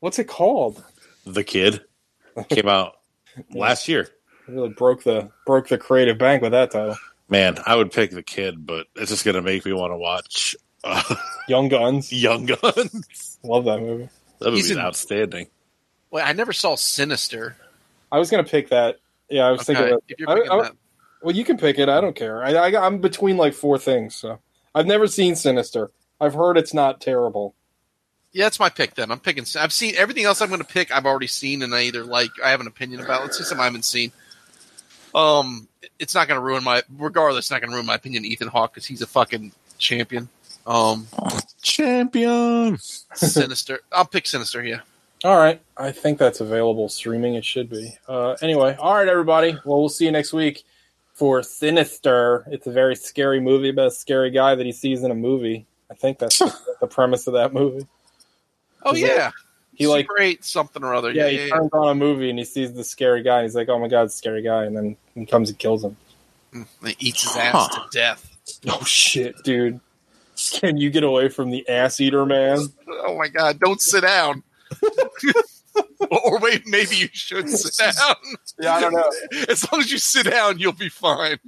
What's it called? The Kid came out last year. Really broke the broke the creative bank with that title. Man, I would pick The Kid, but it's just gonna make me want to watch uh, Young Guns. Young Guns. Love that movie. That He's movie's in- outstanding. Wait, I never saw Sinister. I was gonna pick that. Yeah, I was Okay, thinking. That. if you're I- picking I- that, Well, you can pick it. I don't care. I, I, I'm between like four things. So I've never seen Sinister. I've heard it's not terrible. yeah, that's my pick. Then I'm picking. I've seen everything else. I'm going to pick. I've already seen, and I either like. I have an opinion about. Let's see something I haven't seen. Um, it's not going to ruin my. Regardless, it's not going to ruin my opinion. Ethan Hawke because he's a fucking champion. Um, Champion. Sinister. I'll pick Sinister. Yeah. All right. I think that's available streaming. It should be. Uh, anyway, all right, everybody. Well, we'll see you next week for Sinister. It's a very scary movie about a scary guy that he sees in a movie. I think that's the, the premise of that movie. Oh Is that- yeah. He like Super eight something or other. yeah, Yeah, he yeah, yeah. turns on a movie and he sees the scary guy. And he's like, "Oh my god, scary guy!" And then he comes and kills him. And he eats his ass Huh. to death. Oh shit, dude! Can you get away from the ass eater man? Oh my god! Don't sit down. or wait, maybe you should sit down. Yeah, I don't know. As long as you sit down, you'll be fine.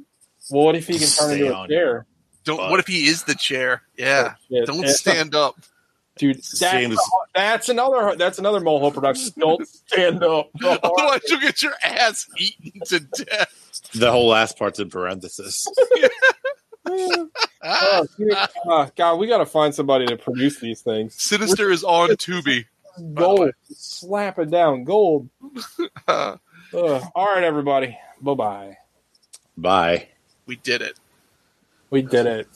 Well, what if he can turn Stay into a chair? Don't. But- what if he is the chair? Yeah. Shit. Don't Yeah. stand up. dude. Same That's, as- that's another. That's another Moho production. Don't stand up. Otherwise, you'll get your ass eaten to death. The whole last part's in parenthesis. Ah, Oh. Uh, God, we got to find somebody to produce these things. Sinister is on Tubi. Gold, slap it down, gold. Uh, Ugh. All right, everybody. Bye bye. Bye. we did it. We did it.